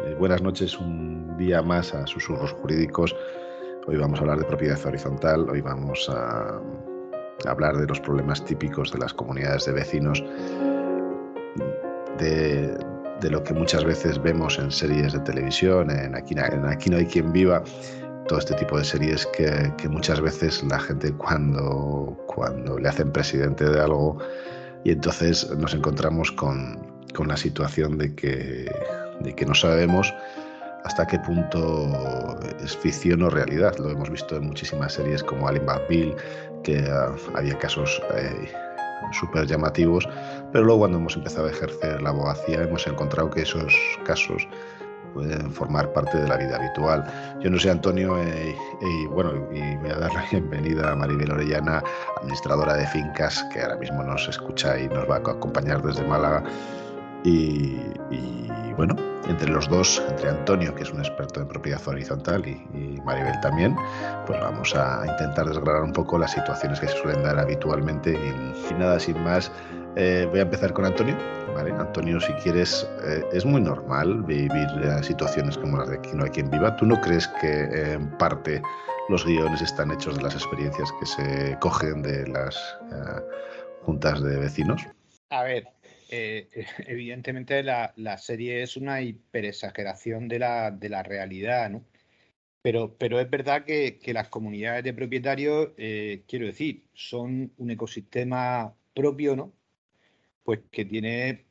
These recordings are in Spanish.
Eh, buenas noches, un día más a Susurros Jurídicos. Hoy vamos a hablar de propiedad horizontal, hoy vamos a, hablar de los problemas típicos de las comunidades de vecinos, de, lo que muchas veces vemos en series de televisión, en Aquí, no hay quien viva, todo este tipo de series que, muchas veces la gente cuando, cuando le hacen presidente de algo y entonces nos encontramos con, con la situación de que, de que no sabemos hasta qué punto es ficción o realidad. Lo hemos visto en muchísimas series como Alien Bill, que ah, había casos eh, súper llamativos, pero luego cuando hemos empezado a ejercer la abogacía hemos encontrado que esos casos pueden formar parte de la vida habitual. Yo no sé, Antonio, eh, y bueno, y voy a dar la bienvenida a Maribel Orellana, administradora de fincas, que ahora mismo nos escucha y nos va a acompañar desde Málaga. Y, bueno, entre los dos, entre Antonio, que es un experto en propiedad horizontal, y, Maribel también, pues vamos a intentar desgranar un poco las situaciones que se suelen dar habitualmente. Y, nada, sin más, eh, voy a empezar con Antonio. ¿vale? Antonio, si quieres, eh, es muy normal vivir eh, situaciones como las de aquí no hay quien viva. ¿Tú no crees que en parte los guiones están hechos de las experiencias que se cogen de las juntas de vecinos? A ver, eh, evidentemente la, serie es una hiperexageración de la, de la realidad, ¿no? Pero, pero es verdad que, las comunidades de propietarios, eh, quiero decir, son un ecosistema propio, ¿no? Pues que tiene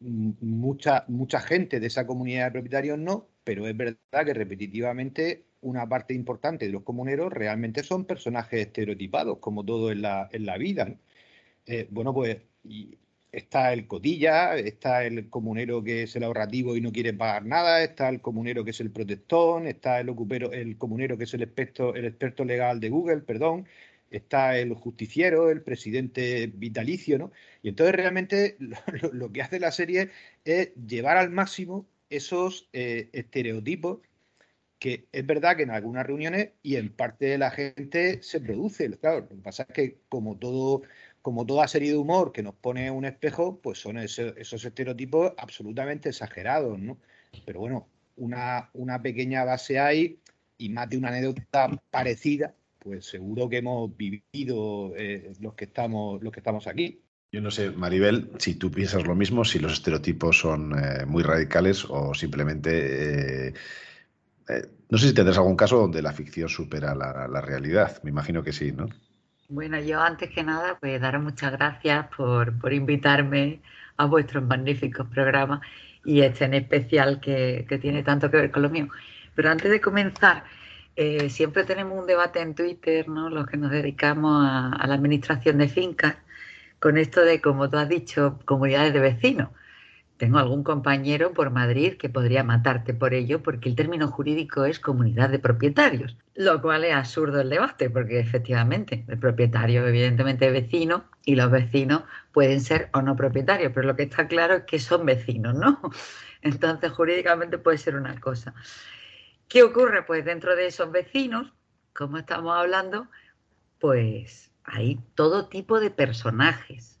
mucha, mucha gente de esa comunidad de propietarios, no, pero es verdad que repetitivamente una parte importante de los comuneros realmente son personajes estereotipados, como todo en la, en la vida. Eh, bueno, pues está el cotilla, está el comunero que es el ahorrativo y no quiere pagar nada, está el comunero que es el protestón, está el, ocupero, el comunero que es el experto, el experto legal de Google, perdón, está el justiciero, el presidente vitalicio, ¿no? Y entonces realmente lo, que hace la serie es llevar al máximo esos eh, estereotipos que es verdad que en algunas reuniones y en parte de la gente se produce. Claro, lo que pasa es que como todo como toda serie de humor que nos pone un espejo, pues son esos estereotipos absolutamente exagerados, ¿no? Pero bueno, una, pequeña base hay y más de una anécdota parecida, pues seguro que hemos vivido eh, los, que estamos, los que estamos aquí. Yo no sé, Maribel, si tú piensas lo mismo, si los estereotipos son eh, muy radicales o simplemente... Eh, no sé si tendrás algún caso donde la ficción supera la realidad. Me imagino que sí, ¿no? Bueno, yo antes que nada, pues daros muchas gracias por, invitarme a vuestros magníficos programas y este en especial que, tiene tanto que ver con lo mío. Pero antes de comenzar, eh, siempre tenemos un debate en Twitter, ¿no? Los que nos dedicamos a la administración de fincas, con esto de, como tú has dicho, comunidades de vecinos. Tengo algún compañero por Madrid que podría matarte por ello porque el término jurídico es comunidad de propietarios, lo cual es absurdo el debate porque efectivamente el propietario evidentemente es vecino y los vecinos pueden ser o no propietarios, pero lo que está claro es que son vecinos, ¿no? Entonces jurídicamente puede ser una cosa. ¿Qué ocurre? Pues dentro de esos vecinos, como estamos hablando, pues hay todo tipo de personajes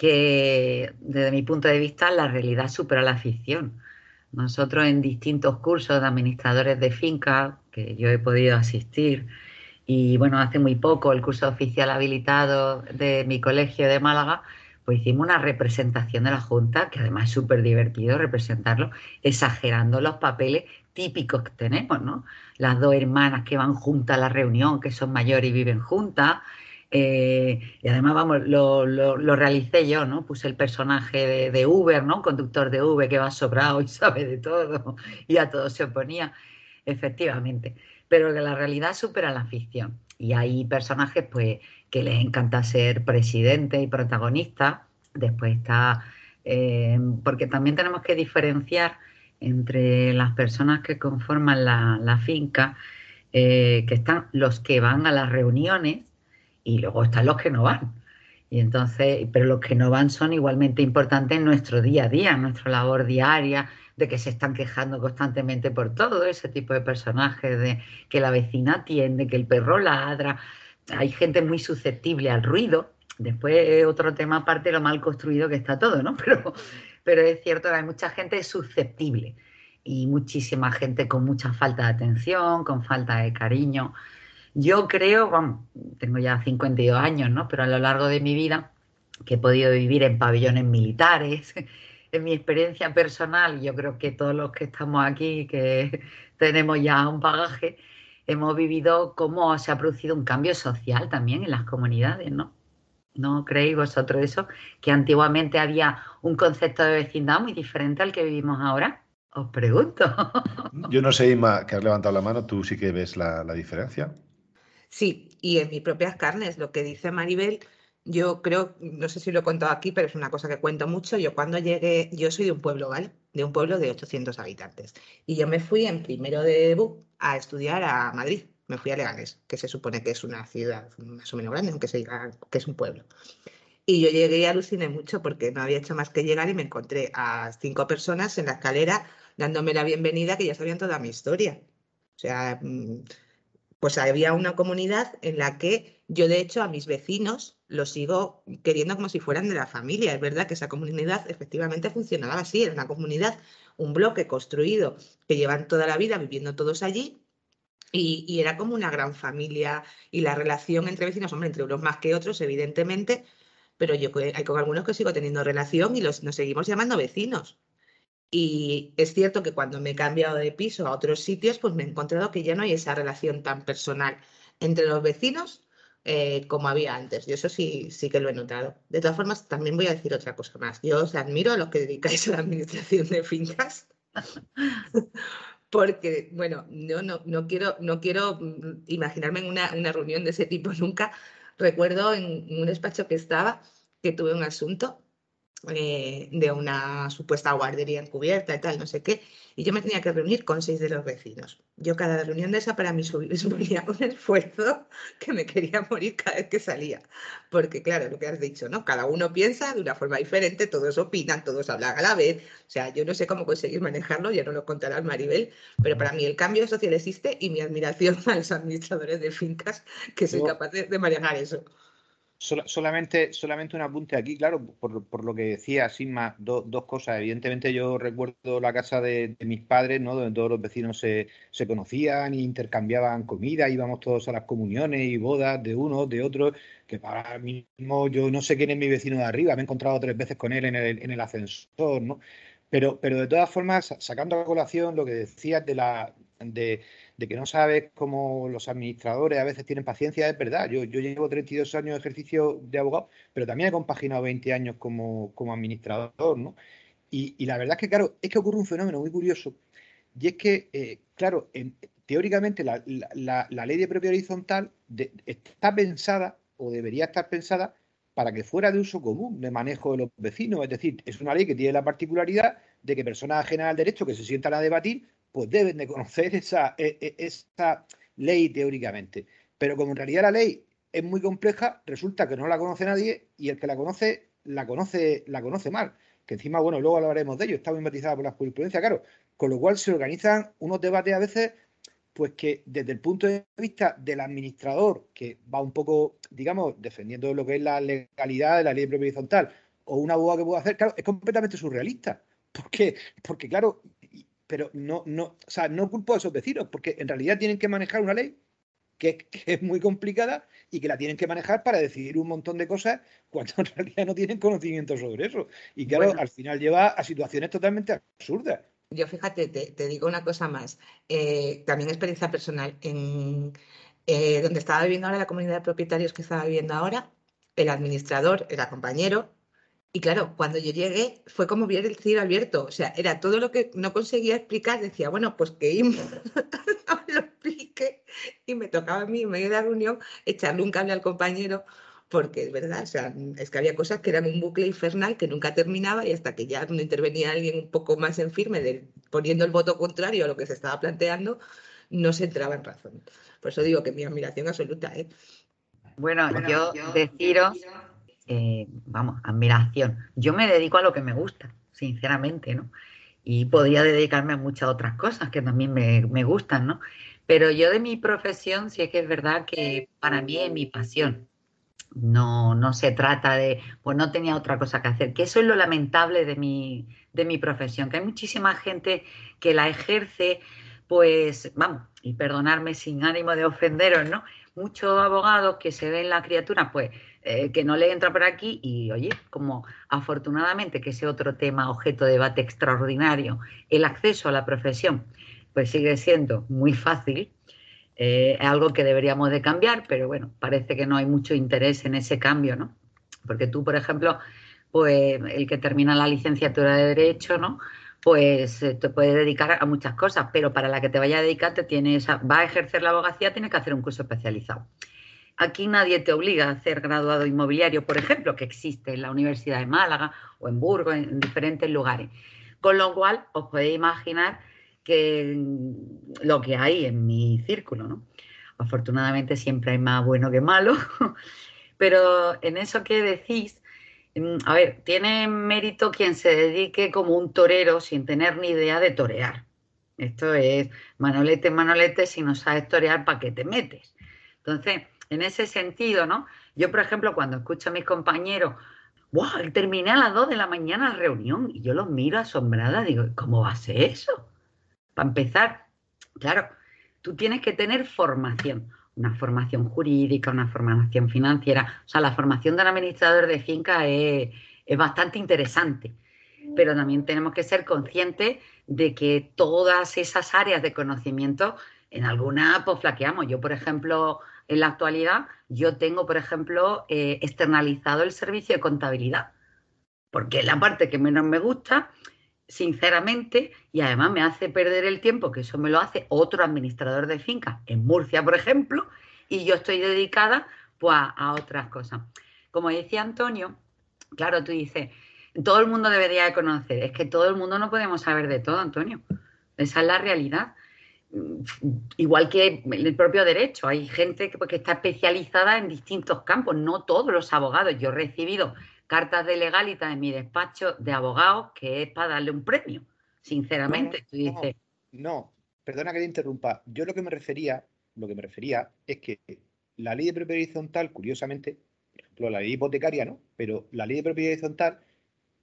que desde mi punto de vista la realidad supera la ficción. Nosotros en distintos cursos de administradores de fincas que yo he podido asistir y bueno, hace muy poco el curso oficial habilitado de mi colegio de Málaga, pues hicimos una representación de la Junta, que además es súper divertido representarlo, exagerando los papeles típicos que tenemos, ¿no? Las dos hermanas que van juntas a la reunión, que son mayores y viven juntas, eh, y además, vamos, lo, lo, realicé yo, ¿no? Puse el personaje de, Uber, ¿no? Conductor de Uber que va sobrado y sabe de todo y a todo se oponía, efectivamente. Pero que la realidad supera la ficción. Y hay personajes, pues, que les encanta ser presidente y protagonista. Después está, eh, porque también tenemos que diferenciar entre las personas que conforman la, finca, eh, que están los que van a las reuniones y luego están los que no van. Y entonces, pero los que no van son igualmente importantes en nuestro día a día, en nuestra labor diaria, de que se están quejando constantemente por todo ese tipo de personajes, de que la vecina atiende, que el perro ladra. Hay gente muy susceptible al ruido. Después otro tema aparte lo mal construido que está todo, ¿no? Pero, pero es cierto hay mucha gente susceptible. y muchísima gente con mucha falta de atención, con falta de cariño. Yo creo, vamos, tengo ya 52 años, ¿no? Pero a lo largo de mi vida, que he podido vivir en pabellones militares, en mi experiencia personal, yo creo que todos los que estamos aquí, que tenemos ya un bagaje, hemos vivido cómo se ha producido un cambio social también en las comunidades, ¿no? ¿No creéis vosotros eso? Que antiguamente había un concepto de vecindad muy diferente al que vivimos ahora. Os pregunto. Yo no sé, Ima, que has levantado la mano, ¿tú sí que ves la, la diferencia? Sí, y en mis propias carnes, lo que dice Maribel, yo creo, no sé si lo he contado aquí, pero es una cosa que cuento mucho. Yo cuando llegué, yo soy de un pueblo, ¿vale? De un pueblo de 800 habitantes. Y yo me fui en primero de debut a estudiar a Madrid. Me fui a Leganés, que se supone que es una ciudad más o menos grande, aunque se diga que es un pueblo. Y yo llegué y aluciné mucho porque no había hecho más que llegar y me encontré a cinco personas en la escalera dándome la bienvenida que ya sabían toda mi historia. O sea, mm, pues había una comunidad en la que yo de hecho a mis vecinos los sigo queriendo como si fueran de la familia. Es verdad que esa comunidad efectivamente funcionaba así, era una comunidad, un bloque construido que llevan toda la vida viviendo todos allí y, era como una gran familia y la relación entre vecinos, hombre, entre unos más que otros, evidentemente, pero yo hay con algunos que sigo teniendo relación y los, nos seguimos llamando vecinos. Y es cierto que cuando me he cambiado de piso a otros sitios, pues me he encontrado que ya no hay esa relación tan personal entre los vecinos eh, como había antes. Yo eso sí, sí que lo he notado. De todas formas, también voy a decir otra cosa más. Yo os admiro a los que dedicáis a la administración de fincas. Porque, bueno, no, no, quiero, no quiero mm, imaginarme en una, una reunión de ese tipo nunca. Recuerdo en un despacho que estaba, que tuve un asunto eh, de una supuesta guardería encubierta y tal, no sé qué, y yo me tenía que reunir con seis de los vecinos. Yo cada reunión de esa para mí suponía un esfuerzo que me quería morir cada vez que salía, porque claro, lo que has dicho, ¿no? Cada uno piensa de una forma diferente, todos opinan, todos hablan a la vez, o sea, yo no sé cómo conseguir manejarlo, ya no lo contará Maribel, pero para mí el cambio social existe y mi admiración a los administradores de fincas que son capaces de manejar eso solamente, solamente un apunte aquí, claro, por, lo que decía Sigma, dos cosas. Evidentemente yo recuerdo la casa de, mis padres, ¿no? Donde todos los vecinos se, conocían e intercambiaban comida, íbamos todos a las comuniones y bodas de unos, de otros, que para mí mismo yo no sé quién es mi vecino de arriba, me he encontrado tres veces con él en el, en el ascensor, ¿no? Pero, pero de todas formas, sacando a colación lo que decías de la de, que no sabes cómo los administradores a veces tienen paciencia, es verdad. Yo, yo llevo 32 años de ejercicio de abogado, pero también he compaginado 20 años como, como administrador, ¿no? Y, y, la verdad es que, claro, es que ocurre un fenómeno muy curioso. Y es que, eh, claro, teóricamente la, la, la, ley de propiedad horizontal está pensada o debería estar pensada para que fuera de uso común de manejo de los vecinos. Es decir, es una ley que tiene la particularidad de que personas ajenas al derecho que se sientan a debatir pues deben de conocer esa, e, e, esa ley teóricamente. Pero como en realidad la ley es muy compleja, resulta que no la conoce nadie y el que la conoce, la conoce, la conoce mal. Que encima, bueno, luego hablaremos de ello, está muy matizada por la jurisprudencia, claro. Con lo cual se organizan unos debates a veces, pues que desde el punto de vista del administrador, que va un poco, digamos, defendiendo lo que es la legalidad de la ley de propiedad horizontal, o un abogado que pueda hacer, claro, es completamente surrealista. ¿Por qué? Porque, claro, pero no, no, o sea, no culpo a esos vecinos, porque en realidad tienen que manejar una ley que, es muy complicada y que la tienen que manejar para decidir un montón de cosas cuando en realidad no tienen conocimiento sobre eso. Y claro, al final lleva a situaciones totalmente absurdas. Yo fíjate, te, digo una cosa más, eh, también experiencia personal. En eh, donde estaba viviendo ahora la comunidad de propietarios que estaba viviendo ahora, el administrador era compañero, y claro, cuando yo llegué fue como ver el cielo abierto, o sea, era todo lo que no conseguía explicar, decía, bueno, pues que no me lo explique y me tocaba a mí en medio de la reunión echarle un cable al compañero, porque es verdad, o sea, es que había cosas que eran un bucle infernal que nunca terminaba y hasta que ya no intervenía alguien un poco más en firme, de, poniendo el voto contrario a lo que se estaba planteando, no se entraba en razón. Por eso digo que mi admiración absoluta. ¿eh? Bueno, yo, yo deciros eh, vamos, admiración. Yo me dedico a lo que me gusta, sinceramente, ¿no? Y podría dedicarme a muchas otras cosas que también me, me gustan, ¿no? Pero yo de mi profesión sí es que es verdad que para mí es mi pasión. No, no se trata de, pues no tenía otra cosa que hacer, que eso es lo lamentable de mi, de mi profesión, que hay muchísima gente que la ejerce, pues, vamos, y perdonarme sin ánimo de ofenderos, ¿no? Muchos abogados que se ven la criatura, pues, eh, que no le entra por aquí y, oye, como afortunadamente que ese otro tema, objeto de debate extraordinario, el acceso a la profesión, pues sigue siendo muy fácil, eh, es algo que deberíamos de cambiar, pero bueno, parece que no hay mucho interés en ese cambio, ¿no? Porque tú, por ejemplo, pues el que termina la licenciatura de Derecho, ¿no? Pues eh, te puedes dedicar a muchas cosas, pero para la que te vaya a dedicar, te tienes va a ejercer la abogacía, tienes que hacer un curso especializado. Aquí nadie te obliga a hacer graduado inmobiliario, por ejemplo, que existe en la Universidad de Málaga o en Burgos, en diferentes lugares. Con lo cual, os podéis imaginar que lo que hay en mi círculo, ¿no? Afortunadamente siempre hay más bueno que malo, pero en eso que decís, mm, a ver, tiene mérito quien se dedique como un torero sin tener ni idea de torear. Esto es manolete, manolete, si no sabes torear, ¿para qué te metes? Entonces, en ese sentido, ¿no? Yo, por ejemplo, cuando escucho a mis compañeros, ¡wow! Terminé a las 2 de la mañana la reunión y yo los miro asombrada, digo, ¿cómo va a ser eso? Para empezar, claro, tú tienes que tener formación, una formación jurídica, una formación financiera. O sea, la formación del administrador de finca es, bastante interesante, pero también tenemos que ser conscientes de que todas esas áreas de conocimiento, en alguna pues flaqueamos. Yo, por ejemplo, en la actualidad, yo tengo, por ejemplo, eh, externalizado el servicio de contabilidad, porque es la parte que menos me gusta sinceramente, y además me hace perder el tiempo, que eso me lo hace otro administrador de finca en Murcia, por ejemplo, y yo estoy dedicada pues, a, otras cosas. Como decía Antonio, claro, tú dices, todo el mundo debería de conocer, es que todo el mundo no podemos saber de todo, Antonio. Esa es la realidad. Igual que el propio derecho, hay gente que, que está especializada en distintos campos, no todos los abogados. Yo he recibido cartas de legalidad en mi despacho de abogados que es para darle un premio. Sinceramente, tú dices. No, perdona que te interrumpa. Yo lo que me refería, lo que me refería es que la ley de propiedad horizontal, curiosamente, por ejemplo, la ley hipotecaria, ¿no? Pero la ley de propiedad horizontal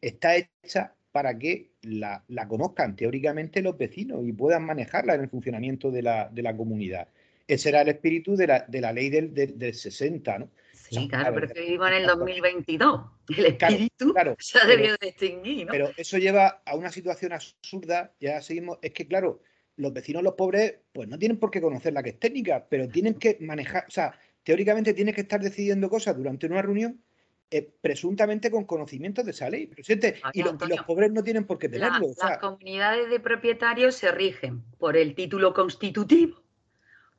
está hecha para que la, conozcan teóricamente los vecinos y puedan manejarla en el funcionamiento de la, de la comunidad. Ese era el espíritu de la, de la ley del, del, del 60, ¿no? Sí, claro, pero que vivimos en el 2022. El espíritu se ha debido de extinguir, ¿no? Pero eso lleva a una situación absurda, ya seguimos, es que claro, los vecinos, los pobres, pues no tienen por qué conocer la que es técnica, pero tienen que manejar, o sea, teóricamente tienes que estar decidiendo cosas durante una reunión eh, presuntamente con conocimientos de esa ley. y, los, pobres no tienen por qué tenerlo. las comunidades de propietarios se rigen por el título constitutivo,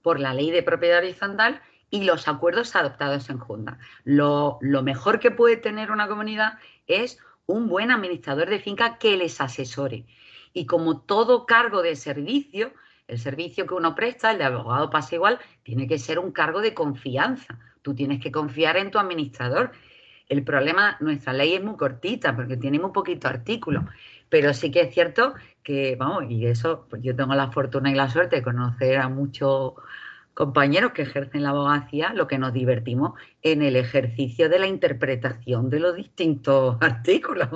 por la ley de propiedad horizontal y los acuerdos adoptados en Junta. Lo, mejor que puede tener una comunidad es un buen administrador de finca que les asesore. Y como todo cargo de servicio, el servicio que uno presta, el de abogado pasa igual, tiene que ser un cargo de confianza. Tú tienes que confiar en tu administrador. El problema, nuestra ley es muy cortita porque tiene muy poquito artículo, pero sí que es cierto que, vamos, y eso, pues yo tengo la fortuna y la suerte de conocer a muchos compañeros que ejercen la abogacía, lo que nos divertimos en el ejercicio de la interpretación de los distintos artículos,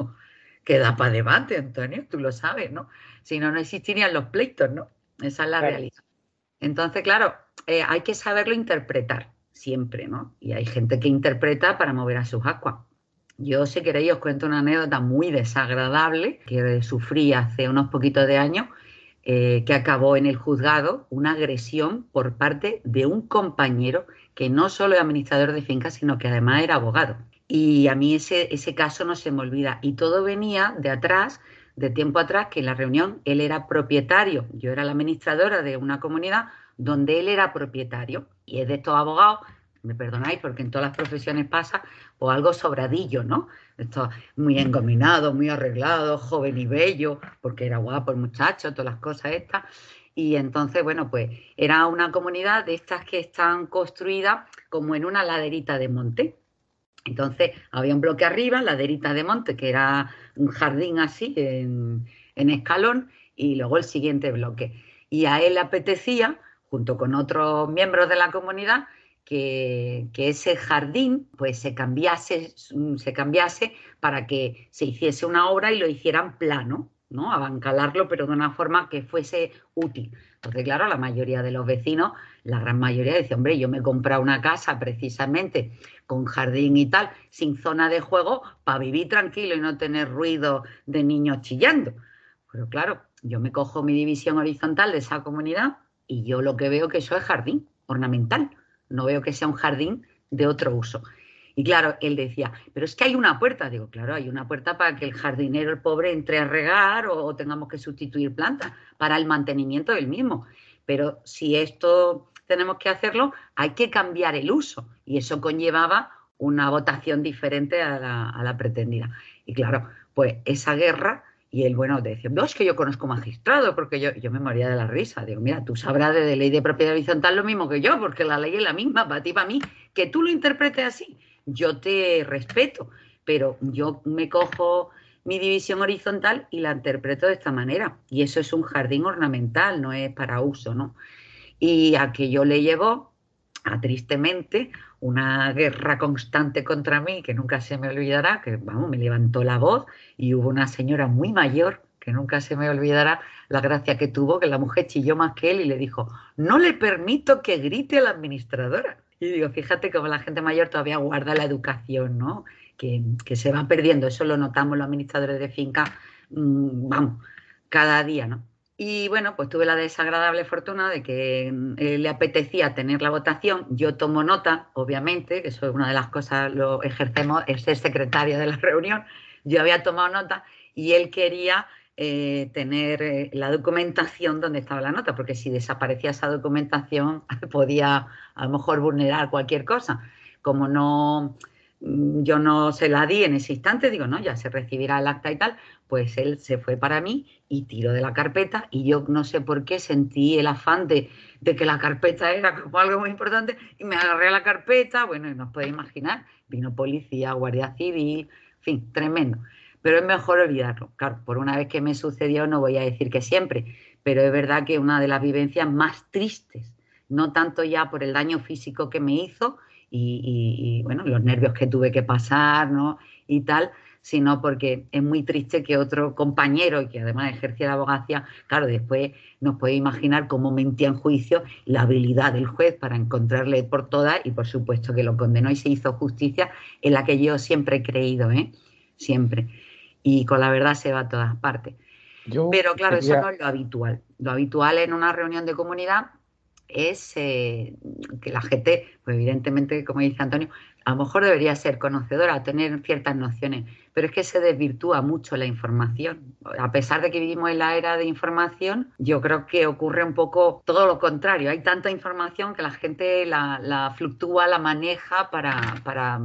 que da para debate, Antonio, tú lo sabes, ¿no? Si no, no existirían los pleitos, ¿no? Esa es la realidad. Entonces, claro, eh, hay que saberlo interpretar siempre, ¿no? Y hay gente que interpreta para mover a sus aguas. Yo, si queréis, os cuento una anécdota muy desagradable que sufrí hace unos poquitos de años eh, que acabó en el juzgado una agresión por parte de un compañero que no solo es administrador de fincas, sino que además era abogado. Y a mí ese, ese caso no se me olvida. Y todo venía de atrás, de tiempo atrás, que en la reunión él era propietario, yo era la administradora de una comunidad donde él era propietario. Y es de estos abogados me perdonáis porque en todas las profesiones pasa, o algo sobradillo, ¿no? Esto muy engominado, muy arreglado, joven y bello, porque era guapo el muchacho, todas las cosas estas. Y entonces, bueno, pues era una comunidad de estas que están construidas como en una laderita de monte. Entonces, había un bloque arriba, laderita de monte, que era un jardín así, en, en escalón, y luego el siguiente bloque. Y a él le apetecía, junto con otros miembros de la comunidad, que, ese jardín pues se cambiase, se cambiase para que se hiciese una obra y lo hicieran plano, ¿no? Abancalarlo, pero de una forma que fuese útil. Entonces, claro, la mayoría de los vecinos, la gran mayoría dice, hombre, yo me he comprado una casa precisamente con jardín y tal, sin zona de juego, para vivir tranquilo y no tener ruido de niños chillando. Pero claro, yo me cojo mi división horizontal de esa comunidad y yo lo que veo que eso es jardín ornamental no veo que sea un jardín de otro uso. Y claro, él decía, pero es que hay una puerta. Digo, claro, hay una puerta para que el jardinero, el pobre, entre a regar o, tengamos que sustituir plantas para el mantenimiento del mismo. Pero si esto tenemos que hacerlo, hay que cambiar el uso. Y eso conllevaba una votación diferente a la, a la pretendida. Y claro, pues esa guerra y él, bueno, decía, no, es que yo conozco magistrado, porque yo, yo me moría de la risa. Digo, mira, tú sabrás de ley de propiedad horizontal lo mismo que yo, porque la ley es la misma para ti, para mí. Que tú lo interpretes así, yo te respeto, pero yo me cojo mi división horizontal y la interpreto de esta manera. Y eso es un jardín ornamental, no es para uso, ¿no? Y a que yo le llevo, a tristemente, una guerra constante contra mí que nunca se me olvidará, que vamos, me levantó la voz y hubo una señora muy mayor que nunca se me olvidará la gracia que tuvo, que la mujer chilló más que él y le dijo, no le permito que grite a la administradora. Y digo, fíjate cómo la gente mayor todavía guarda la educación, ¿no? Que, que se va perdiendo, eso lo notamos los administradores de finca, mm, vamos, cada día, ¿no? Y bueno, pues tuve la desagradable fortuna de que mm, eh, le apetecía tener la votación. Yo tomo nota, obviamente, que eso es una de las cosas, lo ejercemos, es ser secretario de la reunión. Yo había tomado nota y él quería eh, tener eh, la documentación donde estaba la nota, porque si desaparecía esa documentación podía a lo mejor vulnerar cualquier cosa. Como no, yo no se la di en ese instante, digo, no, ya se recibirá el acta y tal, pues él se fue para mí y tiró de la carpeta y yo no sé por qué sentí el afán de, que la carpeta era como algo muy importante y me agarré a la carpeta, bueno, y nos puede imaginar, vino policía, guardia civil, en fin, tremendo. Pero es mejor olvidarlo. Claro, por una vez que me sucedió no voy a decir que siempre, pero es verdad que una de las vivencias más tristes, no tanto ya por el daño físico que me hizo y, y bueno, los nervios que tuve que pasar, ¿no? Y tal, sino porque es muy triste que otro compañero, que además ejercía la abogacía, claro, después nos puede imaginar cómo mentía en juicio la habilidad del juez para encontrarle por todas y por supuesto que lo condenó y se hizo justicia en la que yo siempre he creído, ¿eh? Siempre. Y con la verdad se va a todas partes. Pero claro, eso no es lo habitual. Lo habitual en una reunión de comunidad es eh, que la gente, pues evidentemente, como dice Antonio, a lo mejor debería ser conocedora, tener ciertas nociones, pero es que se desvirtúa mucho la información. A pesar de que vivimos en la era de información, yo creo que ocurre un poco todo lo contrario. Hay tanta información que la gente la, fluctúa, la maneja para, para,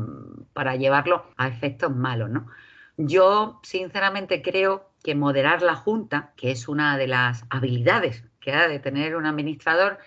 para llevarlo a efectos malos. ¿no? Yo, sinceramente, creo que moderar la Junta, que es una de las habilidades que ha de tener un administrador,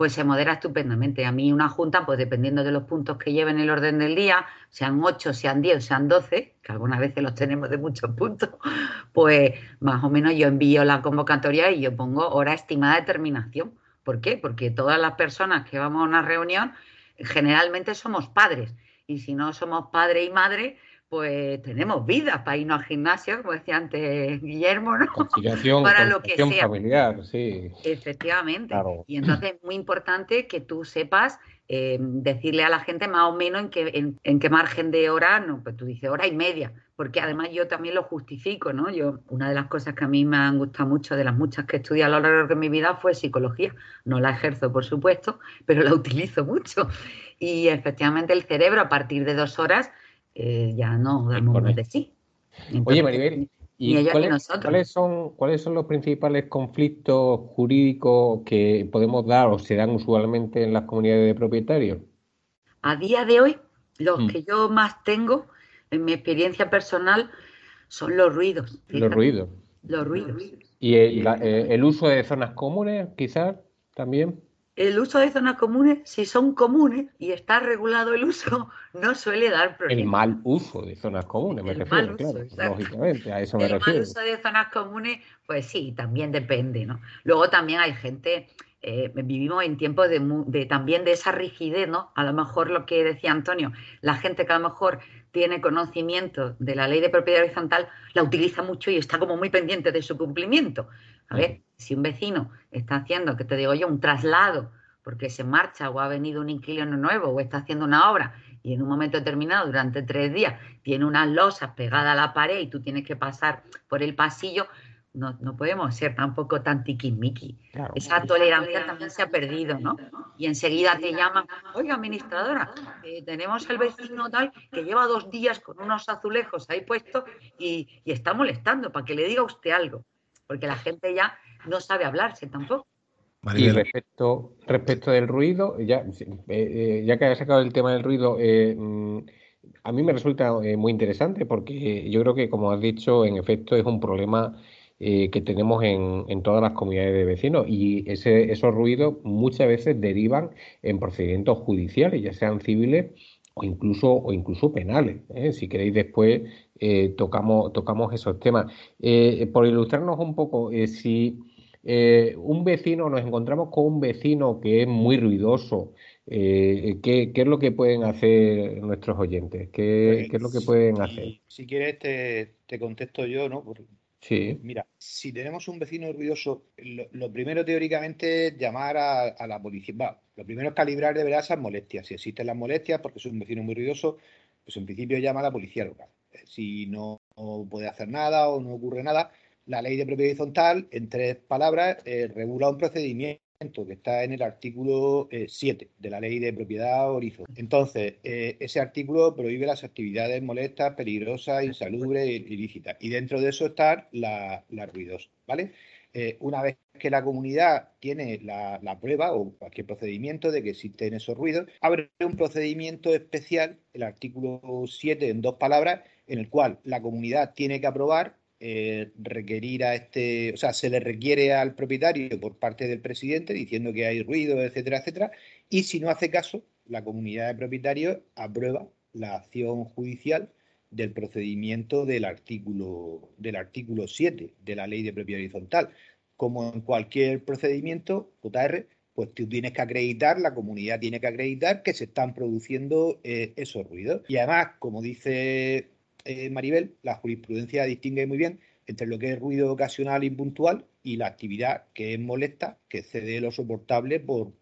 pues se modera estupendamente. A mí una junta, pues dependiendo de los puntos que lleven el orden del día, sean 8, sean 10, sean 12, que algunas veces los tenemos de muchos puntos, pues más o menos yo envío la convocatoria y yo pongo hora estimada de terminación. ¿Por qué? Porque todas las personas que vamos a una reunión generalmente somos padres y si no somos padre y madre, pues tenemos vida para irnos al gimnasio, como decía antes Guillermo, ¿no? para lo que sea. familiar, sí. Efectivamente. Y entonces es muy importante que tú sepas eh, decirle a la gente más o menos en qué, en, qué margen de hora, no, pues tú dices hora y media, porque además yo también lo justifico, ¿no? Yo, una de las cosas que a mí me han gustado mucho, de las muchas que he estudiado a lo largo de mi vida, fue psicología. No la ejerzo, por supuesto, pero la utilizo mucho. Y efectivamente el cerebro a partir de dos horas eh, ya no damos más de sí. Oye, Maribel, ¿y cuáles, son, cuáles son los principales conflictos jurídicos que podemos dar o se dan usualmente en las comunidades de propietarios? A día de hoy, los mm. que yo más tengo, en mi experiencia personal, son los ruidos. Los ruidos. Los ruidos. ¿Y el, eh, el uso de zonas comunes, quizás, también? El uso de zonas comunes, si son comunes y está regulado el uso, no suele dar problemas. El mal uso de zonas comunes, me refiero, claro, lógicamente, a eso me refiero. El mal uso de zonas comunes, pues sí, también depende, ¿no? Luego también hay gente eh, vivimos en tiempos de, también de esa rigidez, ¿no? A lo mejor lo que decía Antonio, la gente que a lo mejor tiene conocimiento de la ley de propiedad horizontal la utiliza mucho y está como muy pendiente de su cumplimiento. A ver, si un vecino está haciendo, que te digo yo, un traslado porque se marcha o ha venido un inquilino nuevo o está haciendo una obra y en un momento determinado, durante tres días, tiene unas losas pegadas a la pared y tú tienes que pasar por el pasillo, no, no podemos ser tampoco tan tiquismiqui. Esa tolerancia también se ha perdido, ¿no? Y enseguida te llaman, oiga, administradora, eh, tenemos el vecino tal que lleva dos días con unos azulejos ahí puestos y, y está molestando para que le diga usted algo, porque la gente ya no sabe hablarse tampoco. Y respecto, respecto del ruido, ya, eh, eh, ya que has sacado el tema del ruido, eh, mm, a mí me resulta muy interesante porque yo creo que, como has dicho, en efecto es un problema que tenemos en, en, todas las comunidades de vecinos y ese, esos ruidos muchas veces derivan en procedimientos judiciales, ya sean civiles o incluso, o incluso penales. Si queréis después tocamos, tocamos esos temas. por ilustrarnos un poco, si eh, un vecino, nos encontramos con un vecino que es muy ruidoso. Eh, ¿qué, es lo que pueden hacer nuestros oyentes? ¿Qué, pues, es lo que pueden hacer? Si quieres, te, contesto yo, ¿no? sí. Mira, si tenemos un vecino ruidoso, lo, primero teóricamente es llamar a, la policía. Va, lo primero es calibrar de verdad esas molestias. Si existen las molestias, porque es un vecino muy ruidoso, pues en principio llama a la policía local. Si no puede hacer nada o no ocurre nada, la ley de propiedad horizontal, en tres palabras, eh, regula un procedimiento que está en el artículo 7 eh, de la ley de propiedad horizontal. Entonces, eh, ese artículo prohíbe las actividades molestas, peligrosas, insalubres, ilícitas. Y dentro de eso está la, la ruidosa, ¿vale? una vez que la comunidad tiene la, la, prueba o cualquier procedimiento de que existen esos ruidos, abre un procedimiento especial, el artículo 7 en dos palabras, en el cual la comunidad tiene que aprobar eh, requerir a este, o sea, se le requiere al propietario por parte del presidente diciendo que hay ruido, etcétera, etcétera, y si no hace caso, la comunidad de propietarios aprueba la acción judicial del procedimiento del artículo, del artículo 7 de la ley de propiedad horizontal. Como en cualquier procedimiento, JR, pues tú tienes que acreditar, la comunidad tiene que acreditar que se están produciendo eh, esos ruidos. Y además, como dice eh, Maribel, la jurisprudencia distingue muy bien entre lo que es ruido ocasional e puntual y la actividad que es molesta, que excede lo soportable por,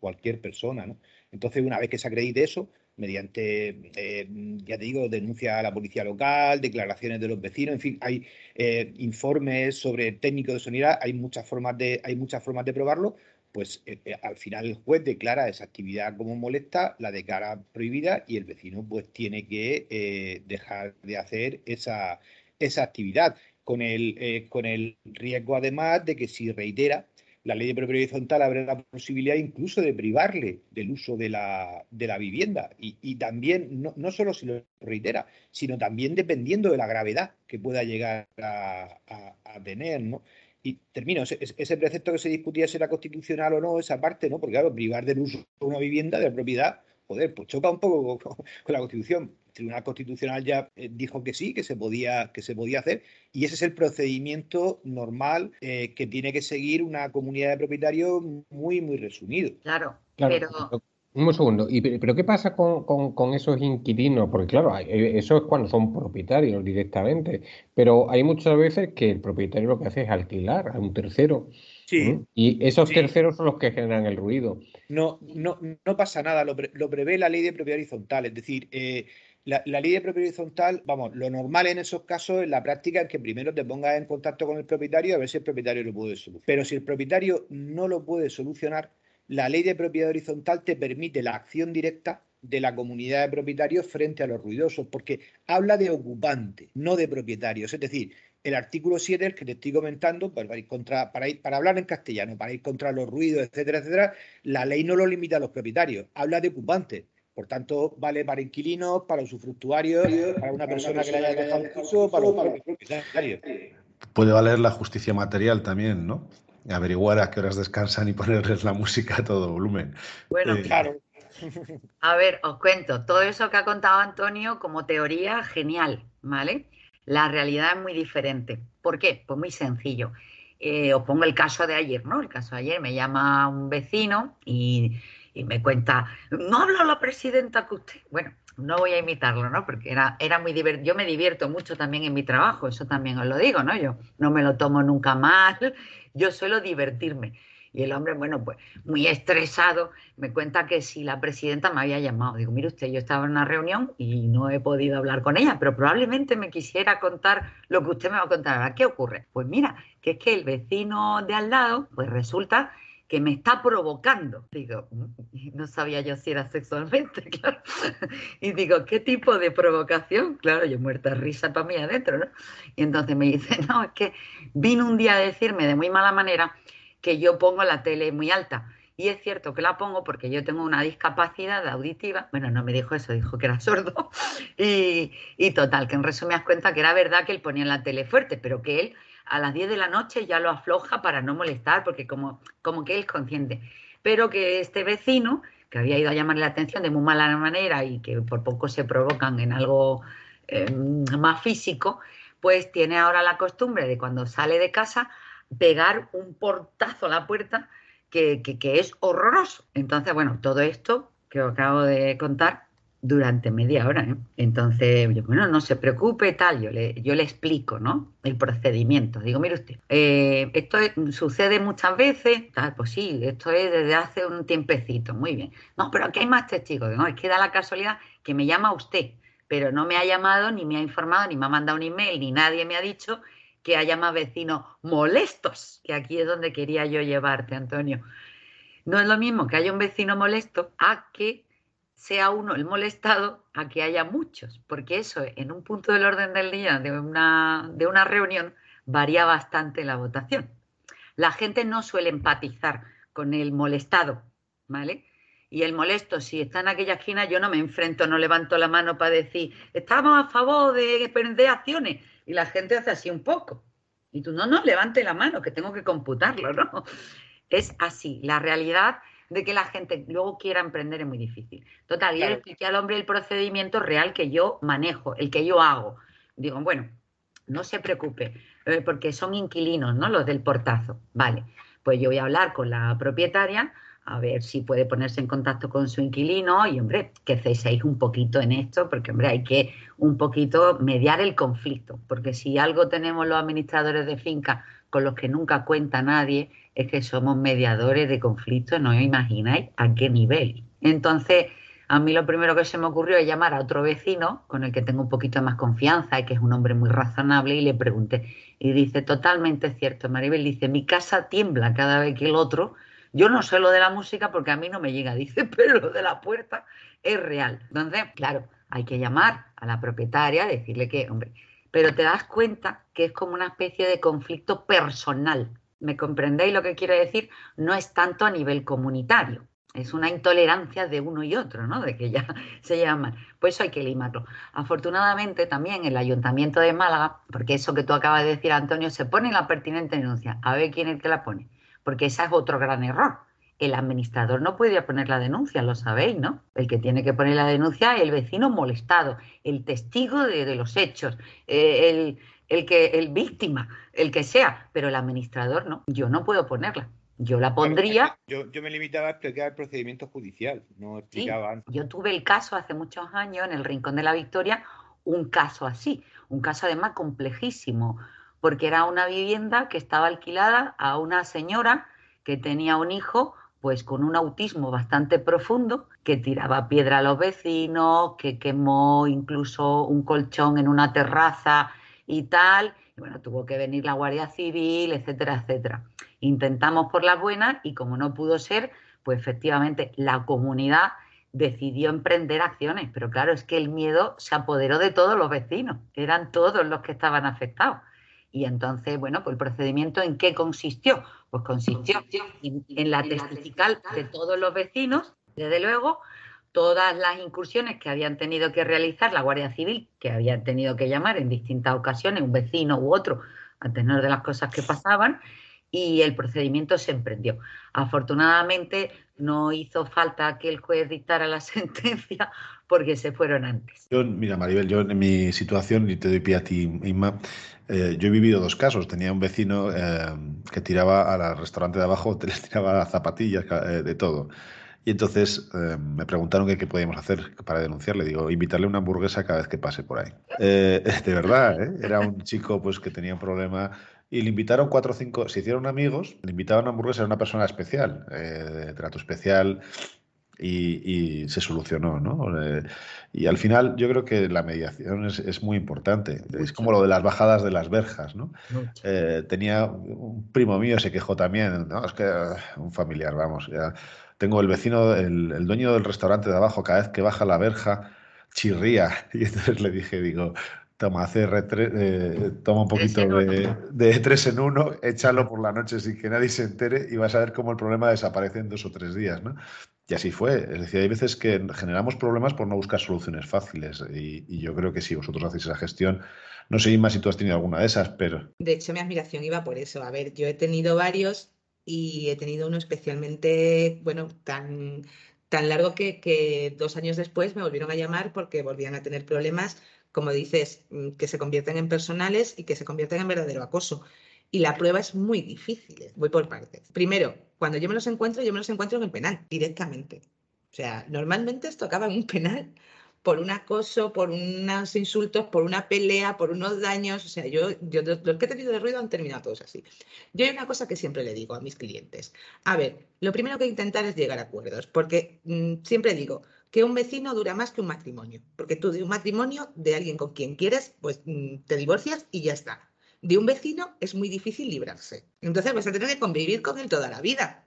cualquier persona. Entonces, una vez que se acredite eso, mediante, eh, ya te digo, denuncia a la policía local, declaraciones de los vecinos, en fin, hay eh, informes sobre técnico de sonido, hay muchas formas de, hay muchas formas de probarlo, pues eh, eh, al final el juez declara esa actividad como molesta, la declara prohibida y el vecino pues tiene que eh, dejar de hacer esa, esa actividad, con el, con el riesgo además de que si reitera, la ley de propiedad horizontal abre la posibilidad incluso de privarle del uso de la, de la vivienda y, también, no, no, solo si lo reitera, sino también dependiendo de la gravedad que pueda llegar a, a, a tener, ¿no? Y termino, ese, precepto que se discutía si era constitucional o no, esa parte, ¿no? Porque claro, privar del uso de una vivienda, de la propiedad, joder, pues choca un poco con, la Constitución. El Tribunal Constitucional ya eh, dijo que sí, que se podía, que se podía hacer, y ese es el procedimiento normal eh, que tiene que seguir una comunidad de propietarios muy, muy resumido. Claro, claro. pero un segundo, ¿Y, pero qué pasa con, esos inquilinos? Porque claro, eh, eso es cuando son propietarios directamente, pero hay muchas veces que el propietario lo que hace es alquilar a un tercero. Sí. Y esos terceros son los que generan el ruido. No, no, no pasa nada, lo, prevé la ley de propiedad horizontal, es decir, eh, la, ley de propiedad horizontal, vamos, lo normal en esos casos en la práctica es que primero te pongas en contacto con el propietario a ver si el propietario lo puede solucionar. Pero si el propietario no lo puede solucionar, la ley de propiedad horizontal te permite la acción directa de la comunidad de propietarios frente a los ruidosos, porque habla de ocupantes, no de propietarios. Es decir, el artículo 7, el que te estoy comentando, pues, para, ir contra, para, ir, para hablar en castellano, para ir contra los ruidos, etcétera, etcétera, la ley no lo limita a los propietarios, habla de ocupantes. Por tanto, vale para inquilinos, para usufructuarios, para una persona que le haya dejado el piso, para los propietarios. Puede valer la justicia material también, ¿no? Averiguar a qué horas descansan y ponerles la música a todo volumen. Bueno, eh, claro. A ver, os cuento, todo eso que ha contado Antonio como teoría, genial, ¿vale? La realidad es muy diferente. ¿Por qué? Pues muy sencillo. eh, os pongo el caso de ayer, ¿no? El caso de ayer me llama un vecino y, me cuenta, no habla la presidenta que usted. Bueno, no voy a imitarlo, ¿no? Porque era, era muy divertido. Yo me divierto mucho también en mi trabajo, eso también os lo digo, ¿no? Yo no me lo tomo nunca mal, yo suelo divertirme. Y el hombre, bueno, pues muy estresado, me cuenta que si la presidenta me había llamado. Digo, mire usted, yo estaba en una reunión y no he podido hablar con ella, pero probablemente me quisiera contar lo que usted me va a contar ahora. ¿Qué ocurre? Pues mira, que es que el vecino de al lado, pues resulta que me está provocando. Digo, no sabía yo si era sexualmente, claro. Y digo, ¿qué tipo de provocación? Claro, yo muerta de risa para mí adentro, ¿no? Y entonces me dice, no, es que vino un día a decirme de muy mala manera que yo pongo la tele muy alta. Y es cierto que la pongo porque yo tengo una discapacidad auditiva. Bueno, no me dijo eso, dijo que era sordo. Y, y total, que en resumen das cuenta que era verdad que él ponía la tele fuerte, pero que él a las 10 de la noche ya lo afloja para no molestar, porque como, como que él es consciente. Pero que este vecino, que había ido a llamarle la atención de muy mala manera y que por poco se provocan en algo eh, más físico, pues tiene ahora la costumbre de cuando sale de casa pegar un portazo a la puerta que, es horroroso. Entonces, bueno, todo esto que os acabo de contar durante media hora. ¿eh? Entonces, bueno, no se preocupe, tal, yo le, explico, ¿no? El procedimiento. Digo, mire usted, eh, esto sucede muchas veces, tal, pues sí, esto es desde hace un tiempecito, muy bien. No, pero aquí hay más testigos. No, es que da la casualidad que me llama usted, pero no me ha llamado, ni me ha informado, ni me ha mandado un email, ni nadie me ha dicho que haya más vecinos molestos, que aquí es donde quería yo llevarte, Antonio. No es lo mismo que haya un vecino molesto a que sea uno el molestado a que haya muchos, porque eso en un punto del orden del día de una, de una reunión varía bastante la votación. La gente no suele empatizar con el molestado, ¿vale? Y el molesto, si está en aquella esquina, yo no me enfrento, no levanto la mano para decir, estamos a favor de emprender acciones y la gente hace así un poco. Y tú, no, no, levante la mano, que tengo que computarlo, ¿no? Es así. La realidad de que la gente luego quiera emprender es muy difícil. Total, yo le expliqué al hombre el procedimiento real que yo manejo, el que yo hago. Digo, bueno, no se preocupe, eh, porque son inquilinos, ¿no? Los del portazo. Vale, pues yo voy a hablar con la propietaria a ver si puede ponerse en contacto con su inquilino y, hombre, que ceséis un poquito en esto, porque, hombre, hay que un poquito mediar el conflicto, porque si algo tenemos los administradores de finca con los que nunca cuenta nadie, es que somos mediadores de conflictos, no os imagináis a qué nivel. Entonces, a mí lo primero que se me ocurrió es llamar a otro vecino con el que tengo un poquito más confianza y que es un hombre muy razonable y le pregunté. Y dice, totalmente cierto, Maribel, dice, mi casa tiembla cada vez que el otro yo no sé lo de la música porque a mí no me llega, dice, pero lo de la puerta es real. Entonces, claro, hay que llamar a la propietaria, decirle que, hombre, pero te das cuenta que es como una especie de conflicto personal. ¿Me comprendéis lo que quiero decir? No es tanto a nivel comunitario. Es una intolerancia de uno y otro, ¿no? De que ya se llaman. Pues eso hay que limarlo. Afortunadamente también el Ayuntamiento de Málaga, porque eso que tú acabas de decir, Antonio, se pone la pertinente denuncia. A ver quién es el que la pone porque ese es otro gran error. El administrador no puede poner la denuncia, lo sabéis, ¿no? El que tiene que poner la denuncia es el vecino molestado, el testigo de, los hechos, eh, el, el, que, el víctima, el que sea, pero el administrador no. Yo no puedo ponerla. Yo la pondría. Yo, me limitaba a explicar el procedimiento judicial, no explicaba antes. Yo tuve el caso hace muchos años en el Rincón de la Victoria, un caso así, un caso además complejísimo, porque era una vivienda que estaba alquilada a una señora que tenía un hijo pues con un autismo bastante profundo, que tiraba piedra a los vecinos, que quemó incluso un colchón en una terraza y tal. Y bueno, tuvo que venir la Guardia Civil, etcétera, etcétera. Intentamos por las buenas y como no pudo ser, pues efectivamente la comunidad decidió emprender acciones. Pero claro, es que el miedo se apoderó de todos los vecinos, eran todos los que estaban afectados. Y entonces, bueno, pues el procedimiento en qué consistió? Pues consistió en, la testifical de todos los vecinos, desde luego, todas las incursiones que habían tenido que realizar la Guardia Civil, que habían tenido que llamar en distintas ocasiones, un vecino u otro, a tener de las cosas que pasaban, y el procedimiento se emprendió. Afortunadamente no hizo falta que el juez dictara la sentencia porque se fueron antes. Yo, mira, Maribel, yo en mi situación, y te doy pie a ti, Inma, eh, yo he vivido dos casos. Tenía un vecino eh, que tiraba al restaurante de abajo, le tiraba zapatillas, eh, de todo. Y entonces me preguntaron qué podíamos hacer para denunciarle. Digo, invitarle una hamburguesa cada vez que pase por ahí. de verdad, era un chico pues que tenía un problema y le invitaron cuatro o cinco, se hicieron amigos, le invitaban a hamburguesa, era una persona especial, de trato especial, y, se solucionó, ¿no? Eh, y al final yo creo que la mediación es, muy importante. Es como lo de las bajadas de las verjas, ¿no? Eh, tenía un primo mío se quejó también, ¿no? Es que ah, un familiar, vamos, ya. Tengo el vecino, el, dueño del restaurante de abajo, cada vez que baja la verja, chirría. Y entonces le dije, digo, toma, eh, toma un poquito de, de, tres en uno, échalo por la noche sin que nadie se entere y vas a ver cómo el problema desaparece en dos o tres días, ¿no? Y así fue. Es decir, hay veces que generamos problemas por no buscar soluciones fáciles. Y, yo creo que si vosotros hacéis esa gestión, no sé, más si tú has tenido alguna de esas, pero. De hecho, mi admiración iba por eso. A ver, yo he tenido varios y he tenido uno especialmente, bueno, tan, tan largo que, dos años después me volvieron a llamar porque volvían a tener problemas, como dices, mm, que se convierten en personales y que se convierten en verdadero acoso. Y la prueba es muy difícil. Voy por partes. Primero, cuando yo me los encuentro, yo me los encuentro en penal, directamente. O sea, normalmente esto acaba en un penal por un acoso, por unos insultos, por una pelea, por unos daños. O sea, yo, yo los que he tenido de ruido han terminado todos así. Yo hay una cosa que siempre le digo a mis clientes. A ver, lo primero que intentar es llegar a acuerdos, porque mm, siempre digo que un vecino dura más que un matrimonio, porque tú de un matrimonio, de alguien con quien quieres, pues mm, te divorcias y ya está de un vecino es muy difícil librarse. Entonces vas a tener que convivir con él toda la vida.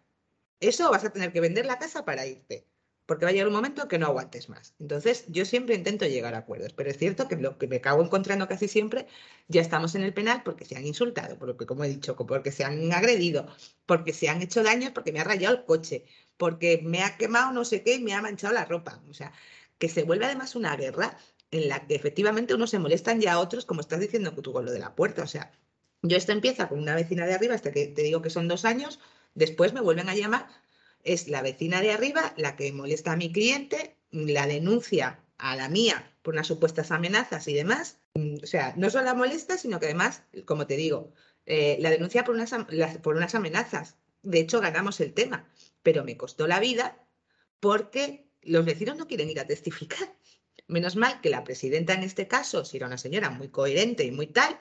Eso vas a tener que vender la casa para irte, porque va a llegar un momento que no aguantes más. Entonces yo siempre intento llegar a acuerdos, pero es cierto que lo que me acabo encontrando casi siempre, ya estamos en el penal porque se han insultado, porque como he dicho, porque se han agredido, porque se han hecho daños, porque me ha rayado el coche, porque me ha quemado no sé qué y me ha manchado la ropa. O sea, que se vuelve además una guerra en la que efectivamente unos se molestan ya a otros, como estás diciendo tú con lo de la puerta. O sea, yo esto empieza con una vecina de arriba, hasta que te digo que son dos años, después me vuelven a llamar, es la vecina de arriba la que molesta a mi cliente, la denuncia a la mía por unas supuestas amenazas y demás. O sea, no solo la molesta, sino que además, como te digo, eh, la denuncia por unas, por unas amenazas. De hecho, ganamos el tema, pero me costó la vida porque los vecinos no quieren ir a testificar. Menos mal que la presidenta en este caso, si era una señora muy coherente y muy tal,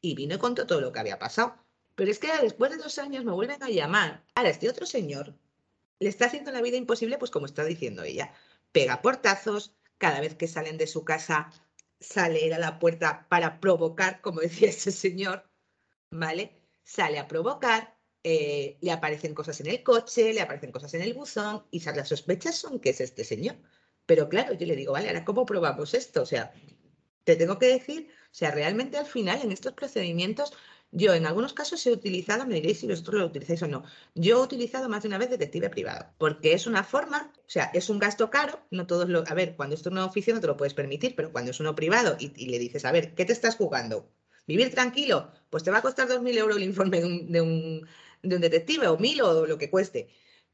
y vino y contó todo lo que había pasado. Pero es que después de dos años me vuelven a llamar. Ahora, este otro señor le está haciendo la vida imposible, pues como está diciendo ella. Pega portazos, cada vez que salen de su casa sale a la puerta para provocar, como decía ese señor, ¿vale? Sale a provocar, eh, le aparecen cosas en el coche, le aparecen cosas en el buzón, y las sospechas son que es este señor. Pero claro, yo le digo, vale, ahora ¿cómo probamos esto? O sea, te tengo que decir, o sea, realmente al final en estos procedimientos, yo en algunos casos he utilizado, me diréis si vosotros lo utilizáis o no, yo he utilizado más de una vez detective privado, porque es una forma, o sea, es un gasto caro, no todos lo, a ver, cuando esto es un oficio no te lo puedes permitir, pero cuando es uno privado y, le dices, a ver, ¿qué te estás jugando? ¿Vivir tranquilo? Pues te va a costar 2.000 euros el informe de un, de un, de un detective o 1.000 o lo que cueste.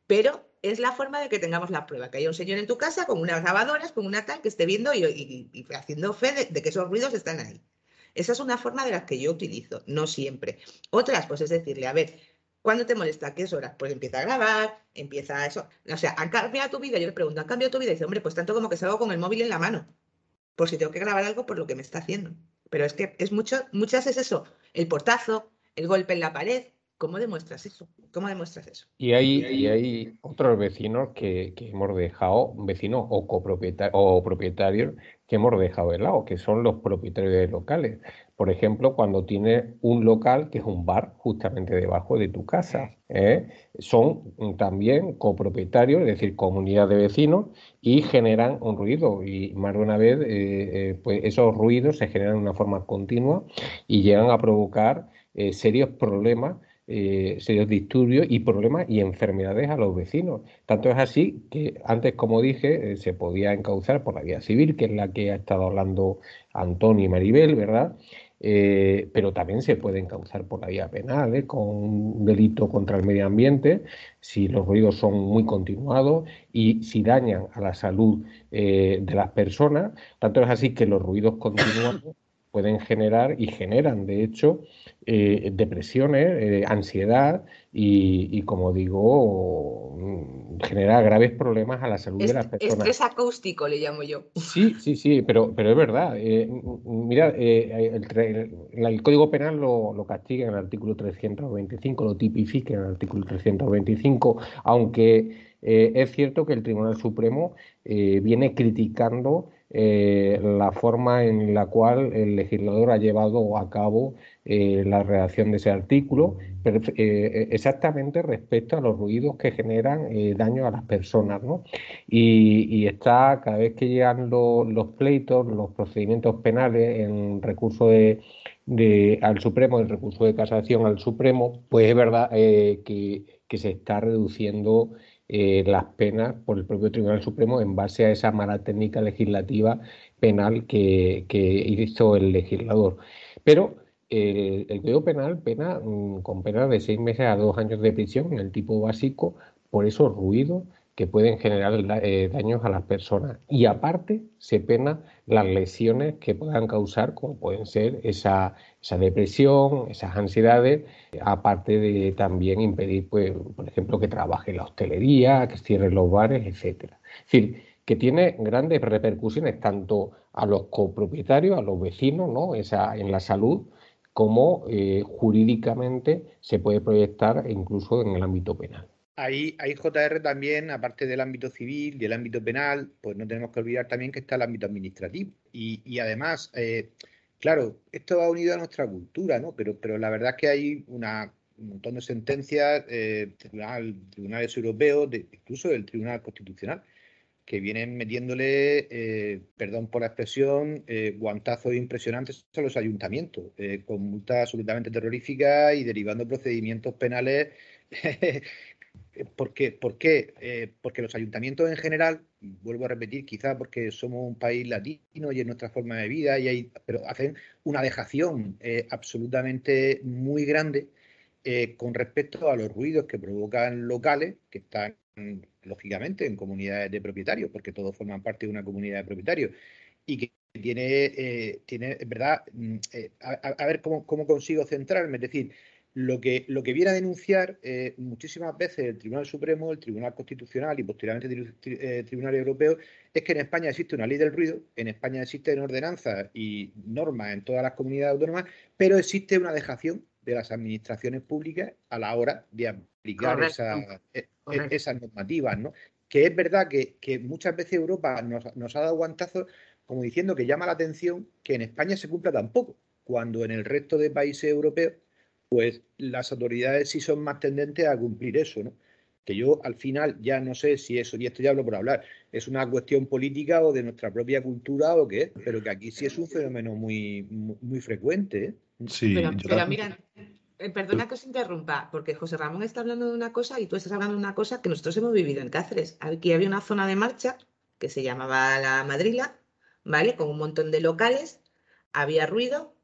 Pero es la forma de que tengamos la prueba, que haya un señor en tu casa con unas grabadoras, con una tal que esté viendo y, haciendo fe de, que esos ruidos están ahí. Esa es una forma de las que yo utilizo, no siempre. Otras, pues es decirle, a ver, ¿cuándo te molesta? ¿Qué horas? Pues empieza a grabar, empieza a eso. O sea, ¿han cambiado tu vida? Yo le pregunto, ¿han cambiado tu vida? Y dice, hombre, pues tanto como que salgo con el móvil en la mano, por si tengo que grabar algo por lo que me está haciendo. Pero es que es mucho, muchas es eso, el portazo, el golpe en la pared, ¿Cómo demuestras eso? ¿Cómo demuestras eso? Y hay, y hay otros vecinos que, hemos dejado, vecinos o copropietarios o propietarios que hemos dejado de lado, que son los propietarios de locales. Por ejemplo, cuando tienes un local que es un bar justamente debajo de tu casa. ¿eh? Son también copropietarios, es decir, comunidad de vecinos, y generan un ruido. Y más de una vez, eh, eh, pues esos ruidos se generan de una forma continua y llegan a provocar serios problemas eh, serios disturbios y problemas y enfermedades a los vecinos. Tanto es así que antes, como dije, eh, se podía encauzar por la vía civil, que es la que ha estado hablando Antonio y Maribel, ¿verdad? eh, pero también se pueden causar por la vía penal, ¿eh? con un delito contra el medio ambiente, si los ruidos son muy continuados y si dañan a la salud eh, de las personas. Tanto es así que los ruidos continuados pueden generar y generan, de hecho, eh, depresiones, eh, ansiedad y, como digo, mm, genera graves problemas a la salud de las personas. Estrés acústico le llamo yo. Sí, sí, sí, pero, pero es verdad. Eh, mira, el, Código Penal lo, lo, castiga en el artículo 325, lo tipifica en el artículo 325, aunque es cierto que el Tribunal Supremo viene criticando eh, la forma en la cual el legislador ha llevado a cabo eh, la redacción de ese artículo, eh, exactamente respecto a los ruidos que generan daño a las personas. ¿no? Y, está, cada vez que llegan los pleitos, los procedimientos penales en recurso de, al Supremo, el recurso de casación al Supremo, pues es verdad que, que se está reduciendo eh, las penas por el propio Tribunal Supremo en base a esa mala técnica legislativa penal que, hizo el legislador. Pero el, Código Penal pena mm, con pena de seis meses a dos años de prisión en el tipo básico por esos ruidos que pueden generar eh, daños a las personas. Y aparte se pena las lesiones que puedan causar, como pueden ser esa, esa depresión, esas ansiedades, aparte de también impedir, pues, por ejemplo, que trabaje la hostelería, que cierren los bares, etcétera. Es decir, que tiene grandes repercusiones tanto a los copropietarios, a los vecinos, ¿no? Esa, en la salud, como eh, jurídicamente se puede proyectar incluso en el ámbito penal. Ahí, ahí JR también, aparte del ámbito civil y el ámbito penal, pues no tenemos que olvidar también que está el ámbito administrativo. Y, además, eh, claro, esto va unido a nuestra cultura, ¿no? Pero, pero la verdad es que hay una, un montón de sentencias, eh, tribunal, tribunales europeos, incluso del Tribunal Constitucional, que vienen metiéndole, eh, perdón por la expresión, guantazos impresionantes a los ayuntamientos, con multas absolutamente terroríficas y derivando procedimientos penales ¿Por qué? ¿Por qué? Eh, porque los ayuntamientos en general, vuelvo a repetir, quizá porque somos un país latino y es nuestra forma de vida, y hay, pero hacen una dejación eh, absolutamente muy grande con respecto a los ruidos que provocan locales que están, lógicamente, en comunidades de propietarios, porque todos forman parte de una comunidad de propietarios, y que tiene, tiene verdad, mm, a, ver cómo consigo centrarme, es decir, lo que, lo que viene a denunciar eh, muchísimas veces el Tribunal Supremo, el Tribunal Constitucional y posteriormente el eh, Tribunal Europeo es que en España existe una ley del ruido, en España existen ordenanzas y normas en todas las comunidades autónomas, pero existe una dejación de las administraciones públicas a la hora de aplicar eh, esas normativas, ¿no? Que es verdad que, muchas veces Europa nos, nos ha dado guantazos como diciendo que llama la atención que en España se cumpla tan poco, cuando en el resto de países europeos pues las autoridades sí son más tendentes a cumplir eso, ¿no? Que yo al final ya no sé si eso, y esto ya hablo por hablar, es una cuestión política o de nuestra propia cultura o qué, pero que aquí sí es un fenómeno muy, muy, frecuente. ¿eh? Sí, pero, mira, eh, perdona que os interrumpa, porque José Ramón está hablando de una cosa y tú estás hablando de una cosa que nosotros hemos vivido en Cáceres. Aquí había una zona de marcha que se llamaba la Madrila, ¿vale? Con un montón de locales, había ruido,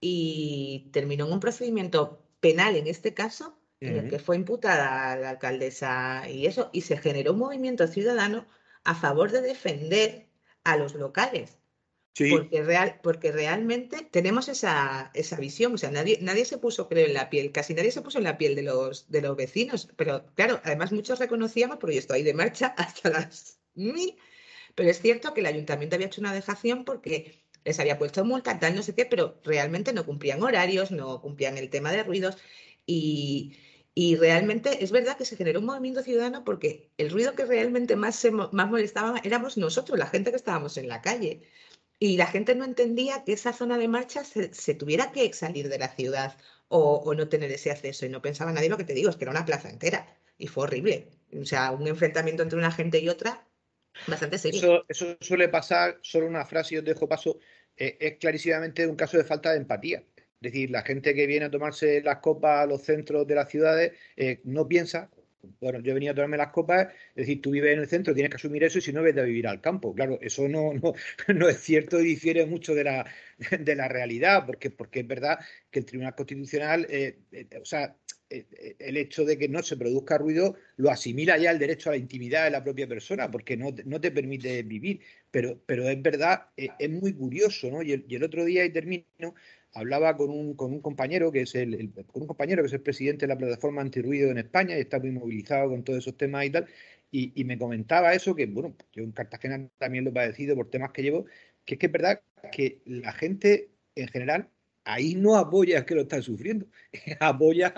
y terminó en un procedimiento penal en este caso, en el que fue imputada la alcaldesa y eso, y se generó un movimiento ciudadano a favor de defender a los locales. Porque, real, porque realmente tenemos esa, esa visión, o sea, nadie, nadie se puso, creo, en la piel, casi nadie se puso en la piel de los, de los vecinos, pero claro, además muchos reconocíamos, porque yo estoy de marcha hasta las mil, pero es cierto que el ayuntamiento había hecho una dejación porque les había puesto multa, tal, no sé qué, pero realmente no cumplían horarios, no cumplían el tema de ruidos y, realmente es verdad que se generó un movimiento ciudadano porque el ruido que realmente más, se, más molestaba éramos nosotros, la gente que estábamos en la calle. Y la gente no entendía que esa zona de marcha se, tuviera que salir de la ciudad o, no tener ese acceso. Y no pensaba nadie lo que te digo, es que era una plaza entera. Y fue horrible. O sea, un enfrentamiento entre una gente y otra bastante serio. Eso, suele pasar, solo una frase y os dejo paso. Eh, es clarísimamente un caso de falta de empatía. Es decir, la gente que viene a tomarse las copas a los centros de las ciudades eh, no piensa bueno, yo venía a tomarme las copas, es decir, tú vives en el centro, tienes que asumir eso y si no, vete a vivir al campo. Claro, eso no, no, no es cierto y difiere mucho de la, de la realidad, porque, porque es verdad que el Tribunal Constitucional, eh, eh, o sea, el hecho de que no se produzca ruido lo asimila ya el derecho a la intimidad de la propia persona, porque no, no te permite vivir. Pero, pero es verdad, es muy curioso, ¿no? Y el, y otro día, y termino, hablaba con un, con un compañero que es el, con un compañero que es el presidente de la plataforma antirruido en España y está muy movilizado con todos esos temas y tal, y, me comentaba eso, que bueno, yo en Cartagena también lo he padecido por temas que llevo, que es que es verdad que la gente en general ahí no apoya a que lo están sufriendo, apoya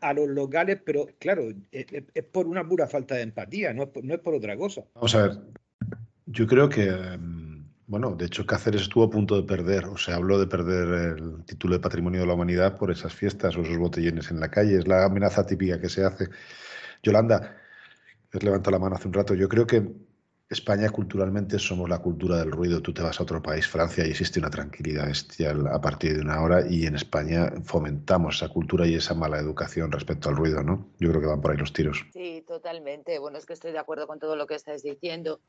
a los locales, pero claro, es, por una pura falta de empatía, no es por, no es por otra cosa. Vamos a ver, yo creo que... Em, bueno, de hecho Cáceres estuvo a punto de perder, o sea, habló de perder el título de Patrimonio de la Humanidad por esas fiestas o esos botellones en la calle. Es la amenaza típica que se hace. Yolanda, has levantado la mano hace un rato. Yo creo que España culturalmente somos la cultura del ruido. Tú te vas a otro país, Francia, y existe una tranquilidad bestial a partir de una hora y en España fomentamos esa cultura y esa mala educación respecto al ruido, ¿no? Yo creo que van por ahí los tiros. Sí, totalmente. Bueno, es que estoy de acuerdo con todo lo que estás diciendo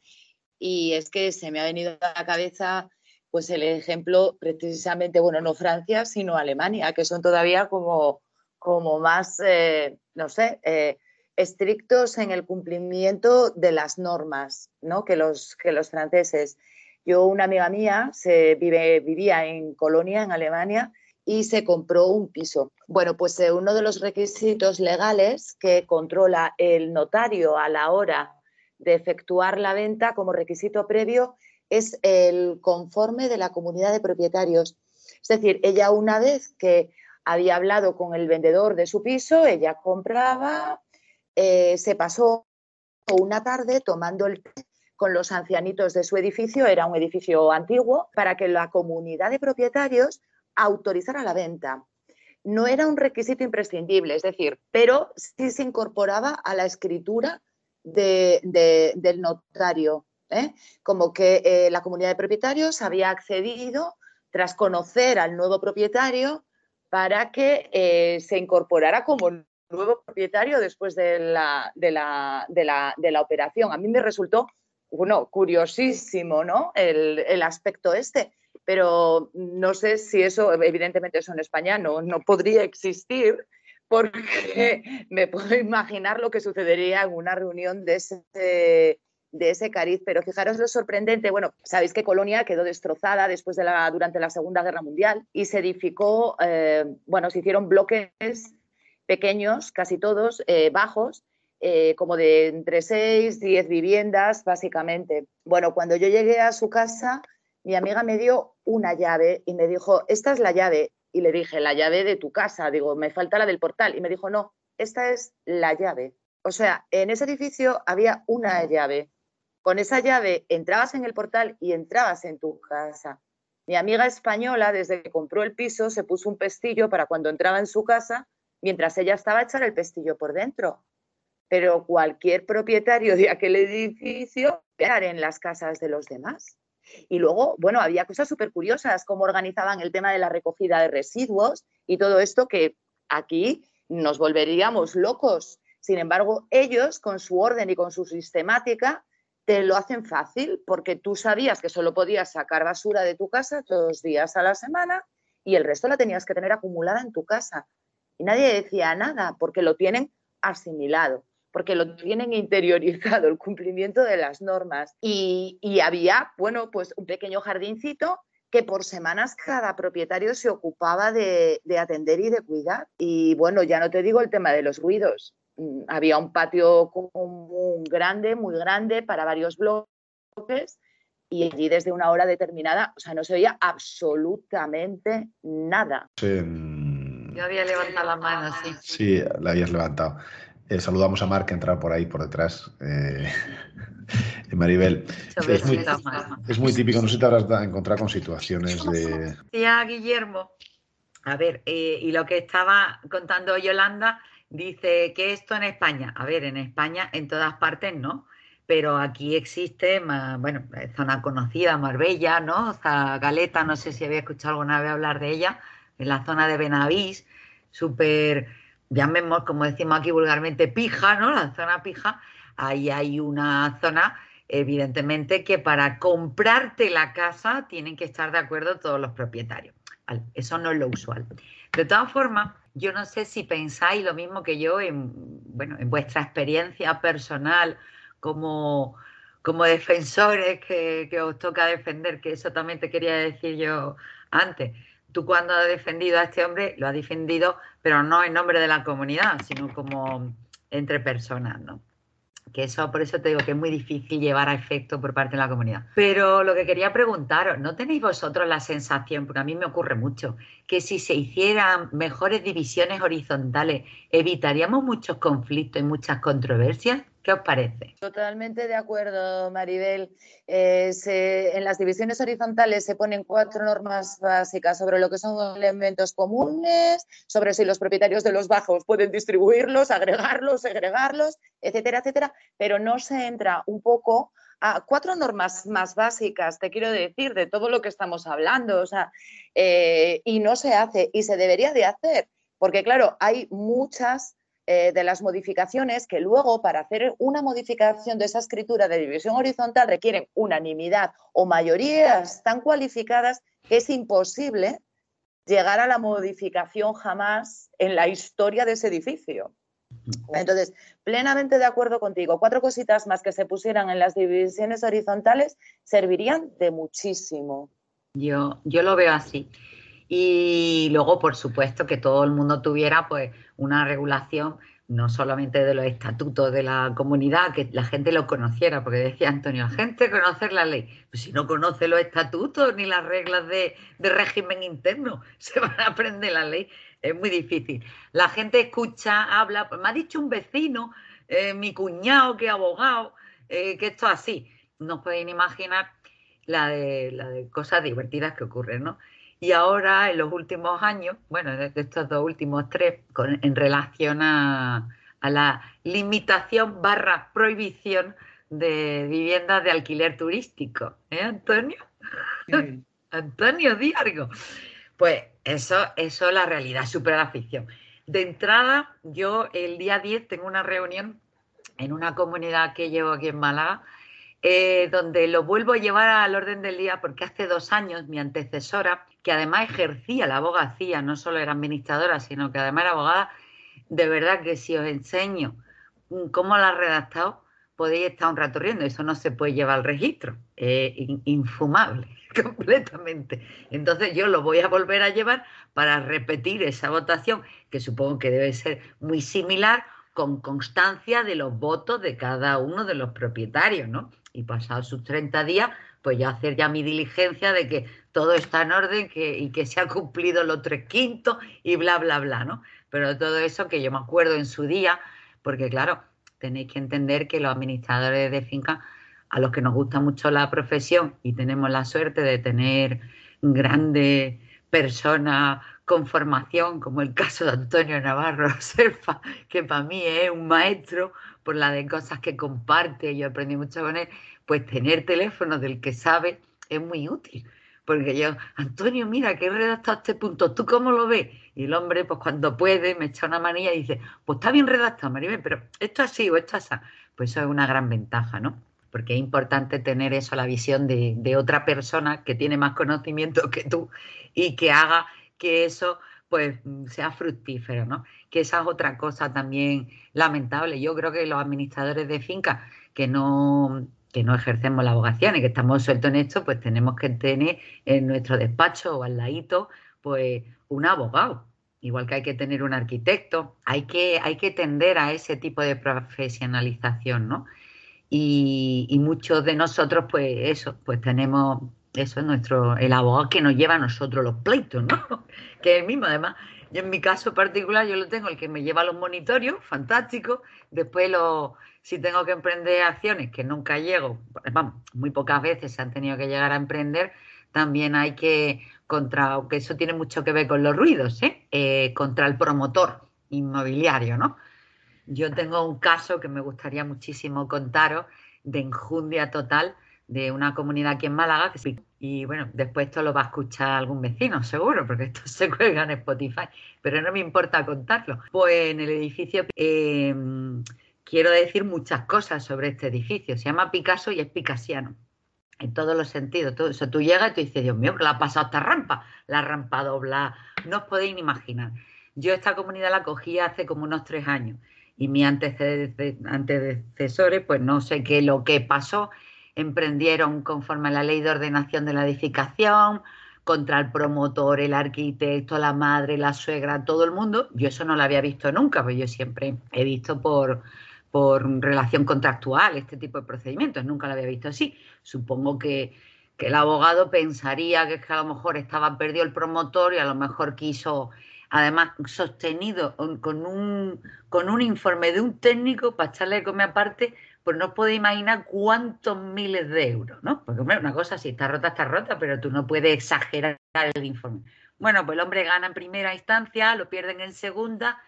y es que se me ha venido a la cabeza pues el ejemplo precisamente, bueno, no Francia, sino Alemania, que son todavía como, como más, eh, no sé, eh, estrictos en el cumplimiento de las normas ¿no? que, los, que los franceses. Yo, una amiga mía, se vive, vivía en Colonia, en Alemania, y se compró un piso. Bueno, pues eh, uno de los requisitos legales que controla el notario a la hora de efectuar la venta como requisito previo es el conforme de la comunidad de propietarios. Es decir, ella una vez que había hablado con el vendedor de su piso, ella compraba, eh, se pasó una tarde tomando el té con los ancianitos de su edificio, era un edificio antiguo, para que la comunidad de propietarios autorizara la venta. No era un requisito imprescindible, es decir, pero sí se incorporaba a la escritura del notario, ¿eh? como que eh, la comunidad de propietarios había accedido tras conocer al nuevo propietario para que se incorporara como nuevo propietario después de la, de la, de la, de la operación. A mí me resultó, bueno, curiosísimo, ¿no? El, el, aspecto este, pero no sé si eso, evidentemente eso en España no, no podría existir, porque me puedo imaginar lo que sucedería en una reunión de ese, de ese cariz. Pero fijaros lo sorprendente, bueno, sabéis que Colonia quedó destrozada después de la, durante la Segunda Guerra Mundial y se edificó, eh, bueno, se hicieron bloques pequeños, casi todos, eh, bajos, eh, como de entre 6, 10 viviendas, básicamente. Bueno, cuando yo llegué a su casa, mi amiga me dio una llave y me dijo, esta es la llave, y le dije, la llave de tu casa, digo, me falta la del portal. Y me dijo, no, esta es la llave. O sea, en ese edificio había una llave. Con esa llave entrabas en el portal y entrabas en tu casa. Mi amiga española, desde que compró el piso, se puso un pestillo para cuando entraba en su casa, mientras ella estaba echar el pestillo por dentro. Pero cualquier propietario de aquel edificio en las casas de los demás. Y luego, bueno, había cosas súper curiosas, como organizaban el tema de la recogida de residuos y todo esto que aquí nos volveríamos locos. Sin embargo, ellos, con su orden y con su sistemática, te lo hacen fácil porque tú sabías que solo podías sacar basura de tu casa dos días a la semana y el resto la tenías que tener acumulada en tu casa. Y nadie decía nada porque lo tienen asimilado porque lo tienen interiorizado, el cumplimiento de las normas. Y, había, bueno, pues un pequeño jardincito que por semanas cada propietario se ocupaba de, atender y de cuidar. Y bueno, ya no te digo el tema de los ruidos. Mm, había un patio común grande, muy grande, para varios bloques, y allí desde una hora determinada, o sea, no se oía absolutamente nada. Yo había levantado la mano, sí. Sí, la habías levantado. Eh, saludamos a Marc que entra por ahí por detrás. Eh, Maribel. Es muy, típico, no sé si te habrás encontrado con situaciones de. Tía Guillermo. A ver, eh, y lo que estaba contando Yolanda dice que esto en España, a ver, en España en todas partes no, pero aquí existe, bueno, zona conocida, Marbella, ¿no? Zagaleta, no sé si había escuchado alguna vez hablar de ella, en la zona de Benavís, súper llamemos, como decimos aquí vulgarmente, pija, ¿no? La zona pija, ahí hay una zona, evidentemente, que para comprarte la casa tienen que estar de acuerdo todos los propietarios. Eso no es lo usual. De todas formas, yo no sé si pensáis lo mismo que yo en, bueno, en vuestra experiencia personal como, como defensores que, que os toca defender, que eso también te quería decir yo antes tú cuando has defendido a este hombre, lo has defendido, pero no en nombre de la comunidad, sino como entre personas, ¿no? Que eso, por eso te digo que es muy difícil llevar a efecto por parte de la comunidad. Pero lo que quería preguntaros, ¿no tenéis vosotros la sensación, porque a mí me ocurre mucho, que si se hicieran mejores divisiones horizontales, evitaríamos muchos conflictos y muchas controversias? ¿Qué os parece? Totalmente de acuerdo, Maribel. Eh, en las divisiones horizontales se ponen cuatro normas básicas sobre lo que son elementos comunes, sobre si los propietarios de los bajos pueden distribuirlos, agregarlos, segregarlos, etcétera, etcétera, pero no se entra un poco a cuatro normas más básicas, te quiero decir, de todo lo que estamos hablando, o sea, eh, y no se hace, y se debería de hacer, porque claro, hay muchas eh, de las modificaciones que luego para hacer una modificación de esa escritura de división horizontal requieren unanimidad o mayorías tan cualificadas que es imposible llegar a la modificación jamás en la historia de ese edificio. Entonces, plenamente de acuerdo contigo, cuatro cositas más que se pusieran en las divisiones horizontales servirían de muchísimo. Yo, yo lo veo así. Y luego, por supuesto, que todo el mundo tuviera pues una regulación no solamente de los estatutos de la comunidad, que la gente lo conociera, porque decía Antonio, la gente conocer la ley. Pues si no conoce los estatutos ni las reglas de, régimen interno, se van a aprender la ley. Es muy difícil. La gente escucha, habla, me ha dicho un vecino, eh, mi cuñado que abogado, eh, que esto es así. No pueden imaginar la de, la de cosas divertidas que ocurren, ¿no? Y ahora, en los últimos años, bueno, de estos dos últimos tres, en relación a, la limitación barra prohibición de viviendas de alquiler turístico. ¿Eh, Antonio? Antonio, di Pues eso, eso es la realidad, supera la ficción. De entrada, yo el día 10 tengo una reunión en una comunidad que llevo aquí en Málaga, eh, donde lo vuelvo a llevar al orden del día porque hace dos años mi antecesora, que además ejercía la abogacía, no solo era administradora, sino que además era abogada, de verdad que si os enseño cómo la ha redactado, podéis estar un rato riendo, eso no se puede llevar al registro, es infumable completamente. Entonces yo lo voy a volver a llevar para repetir esa votación, que supongo que debe ser muy similar, con constancia de los votos de cada uno de los propietarios, ¿no? y pasados sus 30 días, pues ya hacer ya mi diligencia de que todo está en orden y que se ha cumplido los tres quintos y bla, bla, bla, ¿no? Pero todo eso que yo me acuerdo en su día, porque claro, tenéis que entender que los administradores de finca, a los que nos gusta mucho la profesión y tenemos la suerte de tener grandes personas con formación, como el caso de Antonio Navarro Serfa, que para mí es un maestro por la de cosas que comparte, yo aprendí mucho con él, pues tener teléfono del que sabe es muy útil. Porque yo, Antonio, mira, que he redactado este punto, ¿tú cómo lo ves? Y el hombre, pues cuando puede, me echa una manilla y dice, pues está bien redactado, Maribel, pero esto así o esto así. Pues eso es una gran ventaja, ¿no? Porque es importante tener eso, la visión de, de otra persona que tiene más conocimiento que tú y que haga que eso pues sea fructífero, ¿no? Que esa es otra cosa también lamentable. Yo creo que los administradores de fincas que no, que no ejercemos la abogacía y que estamos sueltos en esto, pues tenemos que tener en nuestro despacho o al ladito, pues un abogado. Igual que hay que tener un arquitecto, hay que, hay que tender a ese tipo de profesionalización, ¿no? Y, y muchos de nosotros, pues eso, pues tenemos eso es nuestro, el abogado que nos lleva a nosotros los pleitos, ¿no? Que es el mismo, además. Yo en mi caso particular, yo lo tengo, el que me lleva los monitorios, fantástico. Después, lo, si tengo que emprender acciones que nunca llego, vamos, muy pocas veces se han tenido que llegar a emprender, también hay que, contra, aunque eso tiene mucho que ver con los ruidos, ¿eh? Eh, contra el promotor inmobiliario, ¿no? Yo tengo un caso que me gustaría muchísimo contaros de enjundia total de una comunidad aquí en Málaga que Y bueno, después esto lo va a escuchar algún vecino, seguro, porque esto se cuelga en Spotify, pero no me importa contarlo. Pues en el edificio em, quiero decir muchas cosas sobre este edificio. Se llama Picasso y es picasiano. En todos los sentidos. Todo eso. Tú llegas y tú dices, Dios mío, la ha pasado esta rampa. La rampa dobla. No os podéis imaginar. Yo esta comunidad la cogí hace como unos tres años y mis antecesores, pues no sé qué lo que pasó, emprendieron conforme a la ley de ordenación de la edificación, contra el promotor, el arquitecto, la madre, la suegra, todo el mundo. Yo eso no lo había visto nunca, pues yo siempre he visto por, por relación contractual este tipo de procedimientos, nunca lo había visto así. Supongo que, que el abogado pensaría que, que a lo mejor estaba perdido el promotor y a lo mejor quiso además sostenido con un, con un informe de un técnico para echarle de comer aparte, pues no puede imaginar cuántos miles de euros, ¿no? Porque, hombre, una cosa, si está rota, está rota, pero tú no puedes exagerar el informe. Bueno, pues el hombre gana en primera instancia, lo pierden en segunda,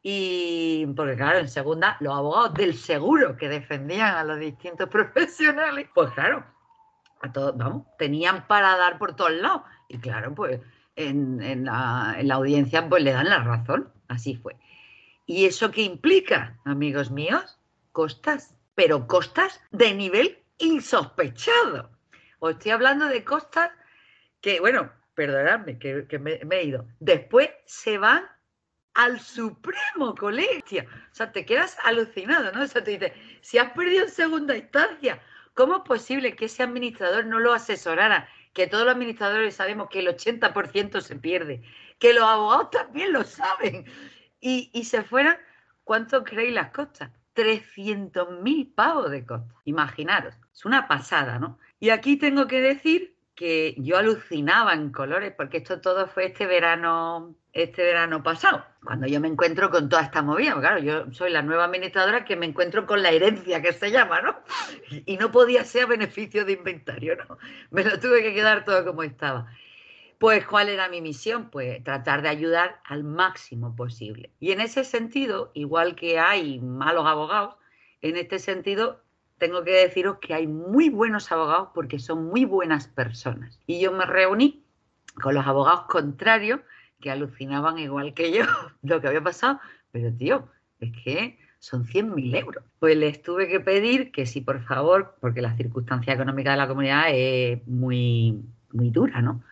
y porque claro, en segunda, los abogados del seguro que defendían a los distintos profesionales, pues claro, a todos, vamos, tenían para dar por todos lados. Y claro, pues en, la, audiencia pues le dan la razón. Así fue. ¿Y eso qué implica, amigos míos? Costas, pero costas de nivel insospechado. Os estoy hablando de costas que, bueno, perdonadme que, me, he ido. Después se van al Supremo Colegio. O sea, te quedas alucinado, ¿no? O sea, te dices, si has perdido en segunda instancia, ¿cómo es posible que ese administrador no lo asesorara que todos los administradores sabemos que el 80% se pierde, que los abogados también lo saben, y, se fueran, ¿cuánto creéis las costas? 300.000 pavos de costas. Imaginaros, es una pasada, ¿no? Y aquí tengo que decir que yo alucinaba en colores, porque esto todo fue este verano este verano pasado, cuando yo me encuentro con toda esta movida. Claro, yo soy la nueva administradora que me encuentro con la herencia que se llama, ¿no? Y no podía ser a beneficio de inventario, ¿no? Me lo tuve que quedar todo como estaba. Pues, ¿cuál era mi misión? Pues tratar de ayudar al máximo posible. Y en ese sentido, igual que hay malos abogados, en este sentido tengo que deciros que hay muy buenos abogados porque son muy buenas personas. Y yo me reuní con los abogados contrarios que alucinaban igual que yo lo que había pasado, pero tío, es que son 100.000 euros. Pues les tuve que pedir que si por favor, porque la circunstancia económica de la comunidad es muy, muy dura, ¿no?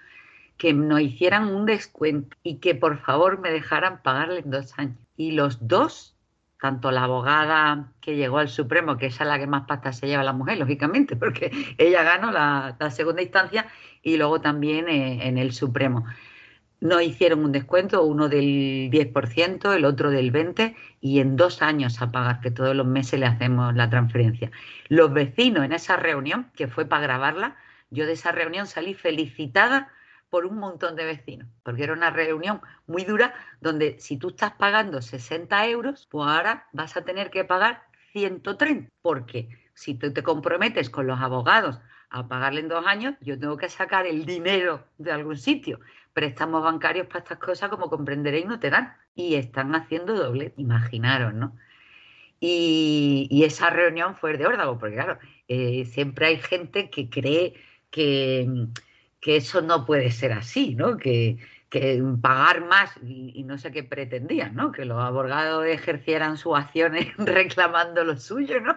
Que nos hicieran un descuento y que por favor me dejaran pagarle en dos años. Y los dos, tanto la abogada que llegó al Supremo, que esa es la que más pasta se lleva la mujer, lógicamente, porque ella ganó la, segunda instancia, y luego también eh, en el Supremo nos hicieron un descuento, uno del 10%, el otro del 20%, y en dos años a pagar, que todos los meses le hacemos la transferencia. Los vecinos en esa reunión, que fue para grabarla, yo de esa reunión salí felicitada por un montón de vecinos, porque era una reunión muy dura donde si tú estás pagando 60 euros, pues ahora vas a tener que pagar 130, porque si tú te comprometes con los abogados a pagarle en dos años, yo tengo que sacar el dinero de algún sitio préstamos bancarios para estas cosas, como comprenderéis, no te dan. Y están haciendo doble, imaginaros, ¿no? Y, esa reunión fue de órdago, porque claro, eh, siempre hay gente que cree que, que, eso no puede ser así, ¿no? Que, que pagar más y, no sé qué pretendían, ¿no? Que los abogados ejercieran sus acciones reclamando lo suyo, ¿no?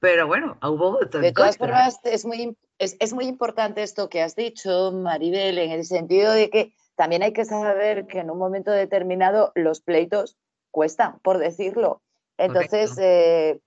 Pero bueno, hubo votos. De todas formas, es muy, es, muy importante esto que has dicho, Maribel, en el sentido de que también hay que saber que en un momento determinado los pleitos cuestan, por decirlo. Entonces, eh,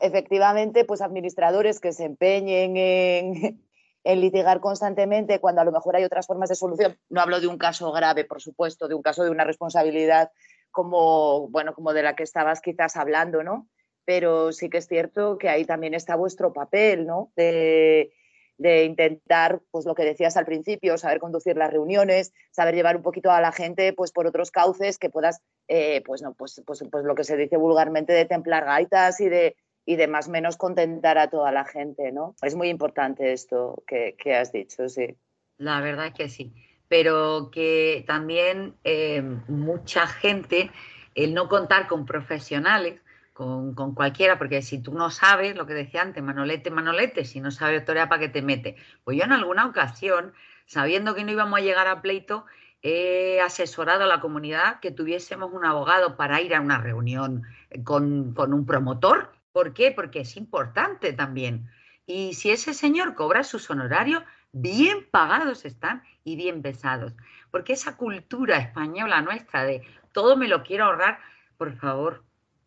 efectivamente, pues administradores que se empeñen en, en, litigar constantemente cuando a lo mejor hay otras formas de solución. No hablo de un caso grave, por supuesto, de un caso de una responsabilidad como, bueno, como de la que estabas quizás hablando, ¿no? Pero sí que es cierto que ahí también está vuestro papel, ¿no? De, de intentar, pues lo que decías al principio, saber conducir las reuniones, saber llevar un poquito a la gente pues por otros cauces que puedas, eh, pues no, pues, pues, pues, lo que se dice vulgarmente de templar gaitas y de, y de más menos contentar a toda la gente, ¿no? Es muy importante esto que, has dicho, sí. La verdad es que sí, pero que también eh, mucha gente, el no contar con profesionales, con, con, cualquiera, porque si tú no sabes, lo que decía antes, manolete, manolete, si no sabes autoridad, ¿para qué te mete? Pues yo en alguna ocasión, sabiendo que no íbamos a llegar a pleito, he asesorado a la comunidad que tuviésemos un abogado para ir a una reunión con, con un promotor. ¿Por qué? Porque es importante también. Y si ese señor cobra sus honorarios, bien pagados están y bien pesados. Porque esa cultura española nuestra de todo me lo quiero ahorrar, por favor,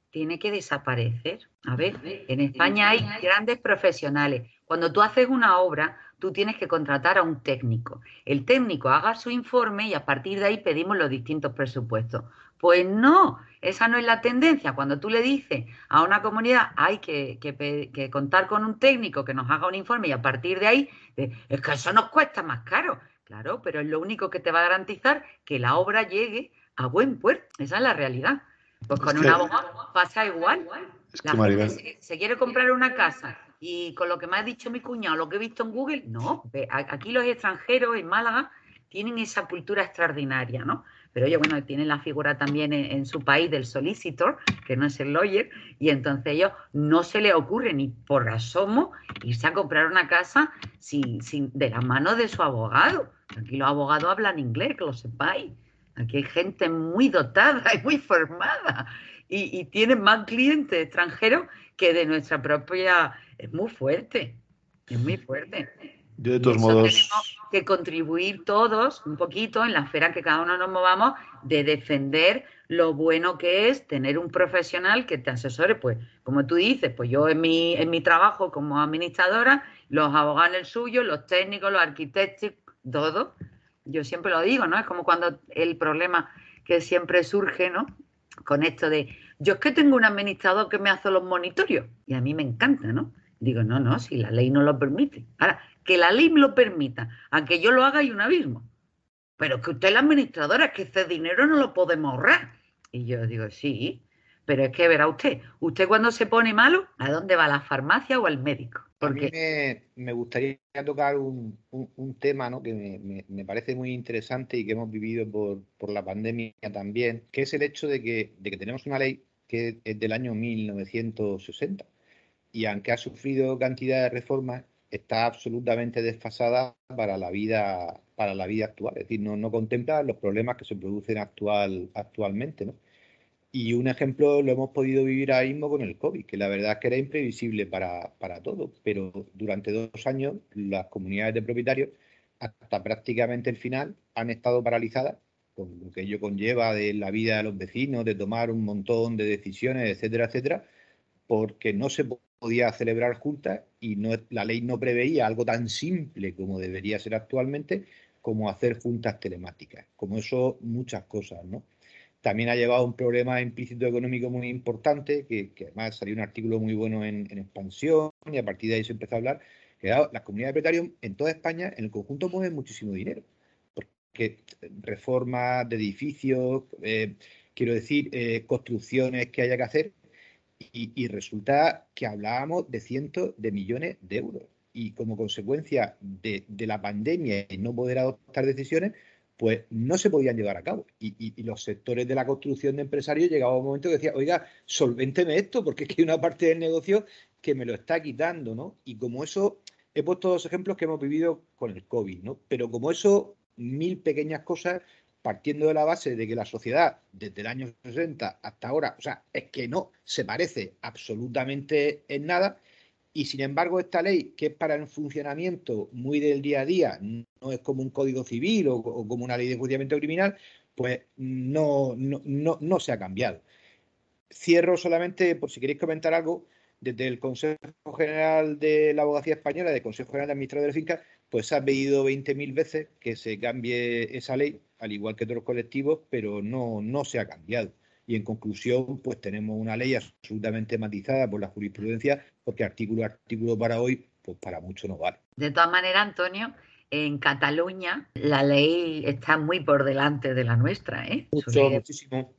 tiene que desaparecer. A ver, en España hay grandes profesionales. Cuando tú haces una obra, tú tienes que contratar a un técnico. El técnico haga su informe y a partir de ahí pedimos los distintos presupuestos. Pues no, esa no es la tendencia. Cuando tú le dices a una comunidad hay que, que, contar con un técnico que nos haga un informe y a partir de ahí, es que eso nos cuesta más caro. Claro, pero es lo único que te va a garantizar que la obra llegue a buen puerto. Esa es la realidad. Pues con un abogado pasa igual. la gente se, quiere comprar una casa y con lo que me ha dicho mi cuñado, lo que he visto en Google, no. Aquí los extranjeros en Málaga tienen esa cultura extraordinaria, ¿no? Pero ellos, bueno, tienen la figura también en, su país del solicitor, que no es el lawyer, y entonces ellos no se les ocurre ni por asomo irse a comprar una casa sin, sin, de la mano de su abogado. Aquí los abogados hablan inglés, que lo sepáis. Aquí hay gente muy dotada y muy formada y, tienen más clientes extranjeros que de nuestra propia. Es muy fuerte, es muy fuerte. Yo de todos modos. Tenemos que contribuir todos un poquito en la esfera que cada uno nos movamos de defender lo bueno que es tener un profesional que te asesore, pues, como tú dices, pues yo en mi, en mi trabajo como administradora, los abogados el suyo, los técnicos, los arquitectos, todo, yo siempre lo digo, ¿no? Es como cuando el problema que siempre surge, ¿no? Con esto de, yo es que tengo un administrador que me hace los monitorios y a mí me encanta, ¿no? Digo, no, no, si la ley no lo permite. Ahora, que la ley me lo permita, aunque yo lo haga hay un abismo. Pero que usted es la administradora, que ese dinero no lo podemos ahorrar. Y yo digo, sí, pero es que verá usted, usted cuando se pone malo, ¿a dónde va? ¿A la farmacia o al médico? Porque... A mí me, gustaría tocar un, tema ¿no? que me, parece muy interesante y que hemos vivido por, la pandemia también, que es el hecho de que, de que tenemos una ley que es del año 1960 y aunque ha sufrido cantidad de reformas, está absolutamente desfasada para la vida, para la vida actual. Es decir, no, no contempla los problemas que se producen actual, actualmente. ¿no? Y un ejemplo lo hemos podido vivir ahora mismo con el COVID, que la verdad es que era imprevisible para, para todo, pero durante dos años las comunidades de propietarios, hasta prácticamente el final, han estado paralizadas, con lo que ello conlleva de la vida de los vecinos, de tomar un montón de decisiones, etcétera, etcétera, porque no se podía celebrar juntas y no, la ley no preveía algo tan simple como debería ser actualmente, como hacer juntas telemáticas. Como eso, muchas cosas, ¿no? También ha llevado un problema implícito económico muy importante, que, además salió un artículo muy bueno en, expansión y a partir de ahí se empezó a hablar, que las comunidades de en toda España, en el conjunto, mueven muchísimo dinero. Porque reformas de edificios, eh, quiero decir, eh, construcciones que haya que hacer, y, resulta que hablábamos de cientos de millones de euros. Y como consecuencia de, la pandemia y no poder adoptar decisiones, pues no se podían llevar a cabo. Y, los sectores de la construcción de empresarios llegaba un momento que decía, oiga, solvénteme esto, porque es que hay una parte del negocio que me lo está quitando, ¿no? Y como eso, he puesto dos ejemplos que hemos vivido con el COVID, ¿no? Pero como eso, mil pequeñas cosas, partiendo de la base de que la sociedad, desde el año 60 hasta ahora, o sea, es que no se parece absolutamente en nada, y sin embargo, esta ley, que es para el funcionamiento muy del día a día, no es como un código civil o, como una ley de enjuiciamiento criminal, pues no, no, no, se ha cambiado. Cierro solamente, por si queréis comentar algo, desde el Consejo General de la Abogacía Española, del Consejo General de Administradores de Fincas, pues se ha pedido 20.000 veces que se cambie esa ley, al igual que otros colectivos, pero no, no se ha cambiado. Y en conclusión, pues tenemos una ley absolutamente matizada por la jurisprudencia, porque artículo a artículo para hoy, pues para mucho no vale. De todas maneras, Antonio, en Cataluña la ley está muy por delante de la nuestra, ¿eh? Mucho, muchísimo.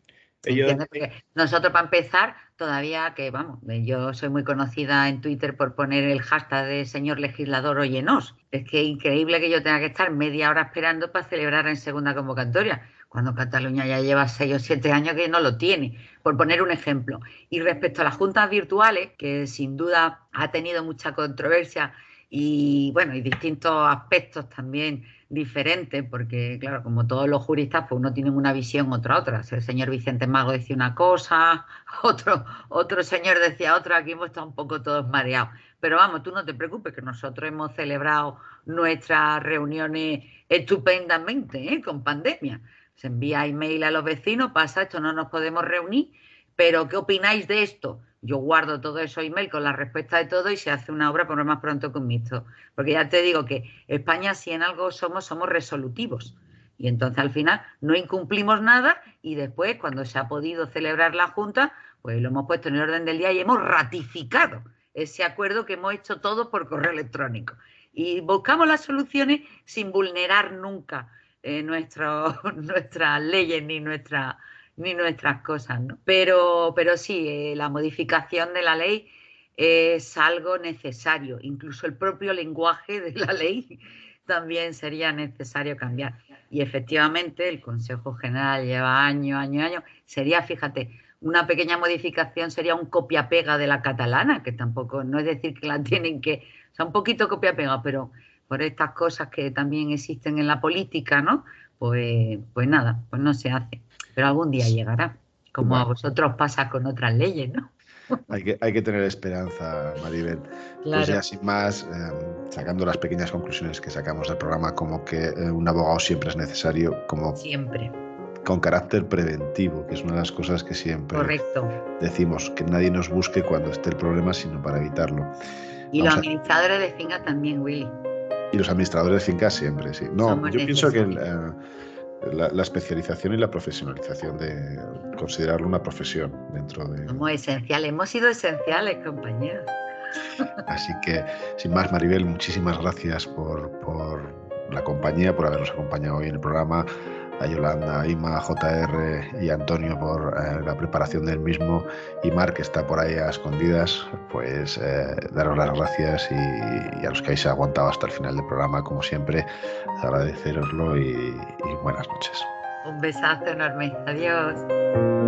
Nosotros para empezar, todavía que vamos, yo soy muy conocida en Twitter por poner el hashtag de señor legislador Oyenos. Es que increíble que yo tenga que estar media hora esperando para celebrar en segunda convocatoria, cuando Cataluña ya lleva seis o siete años que no lo tiene, por poner un ejemplo. Y respecto a las juntas virtuales, que sin duda ha tenido mucha controversia y bueno, y distintos aspectos también diferente, porque claro, como todos los juristas, pues uno tiene una visión, otra otra. el señor Vicente Mago decía una cosa, otro, otro señor decía otra, aquí hemos estado un poco todos mareados. Pero vamos, tú no te preocupes, que nosotros hemos celebrado nuestras reuniones estupendamente, ¿eh? con pandemia. Se envía email a los vecinos, pasa esto, no nos podemos reunir, pero ¿qué opináis de esto? Yo guardo todo eso email con la respuesta de todo y se hace una obra por lo más pronto con mixto. Porque ya te digo que España, si en algo somos, somos resolutivos. Y entonces al final no incumplimos nada y después, cuando se ha podido celebrar la Junta, pues lo hemos puesto en el orden del día y hemos ratificado ese acuerdo que hemos hecho todos por correo electrónico. Y buscamos las soluciones sin vulnerar nunca eh, nuestras leyes ni nuestra ni nuestras cosas, ¿no? Pero, pero sí, eh, la modificación de la ley es algo necesario. Incluso el propio lenguaje de la ley también sería necesario cambiar. Y efectivamente el Consejo General lleva año, año, año. Sería, fíjate, una pequeña modificación sería un copia-pega de la catalana, que tampoco, no es decir que la tienen que, o sea, un poquito copia-pega, pero por estas cosas que también existen en la política, ¿no? Pues, pues nada, pues no se hace pero algún día llegará, como a vosotros pasa con otras leyes, ¿no? Hay que, hay que tener esperanza, Maribel. Pues ya sin más, em, sacando las pequeñas conclusiones que sacamos del programa, como que eh, un abogado siempre es necesario, como siempre con carácter preventivo, que es una de las cosas que siempre decimos, que nadie nos busque cuando esté el problema, sino para evitarlo. Y los administradores de finca también, Willy. Y los administradores de finca siempre, sí. No, yo pienso que la, especialización y la profesionalización de considerarlo una profesión dentro de... Somos esenciales, hemos sido esenciales, compañeros. Así que, sin más, Maribel, muchísimas gracias por, por la compañía, por habernos acompañado hoy en el programa a Yolanda, Ima, JR y Antonio por eh, la preparación del mismo y Mar, que está por ahí a escondidas, pues eh, daros las gracias y, a los que habéis aguantado hasta el final del programa, como siempre, agradeceroslo y buenas noches. Un besazo enorme. Adiós.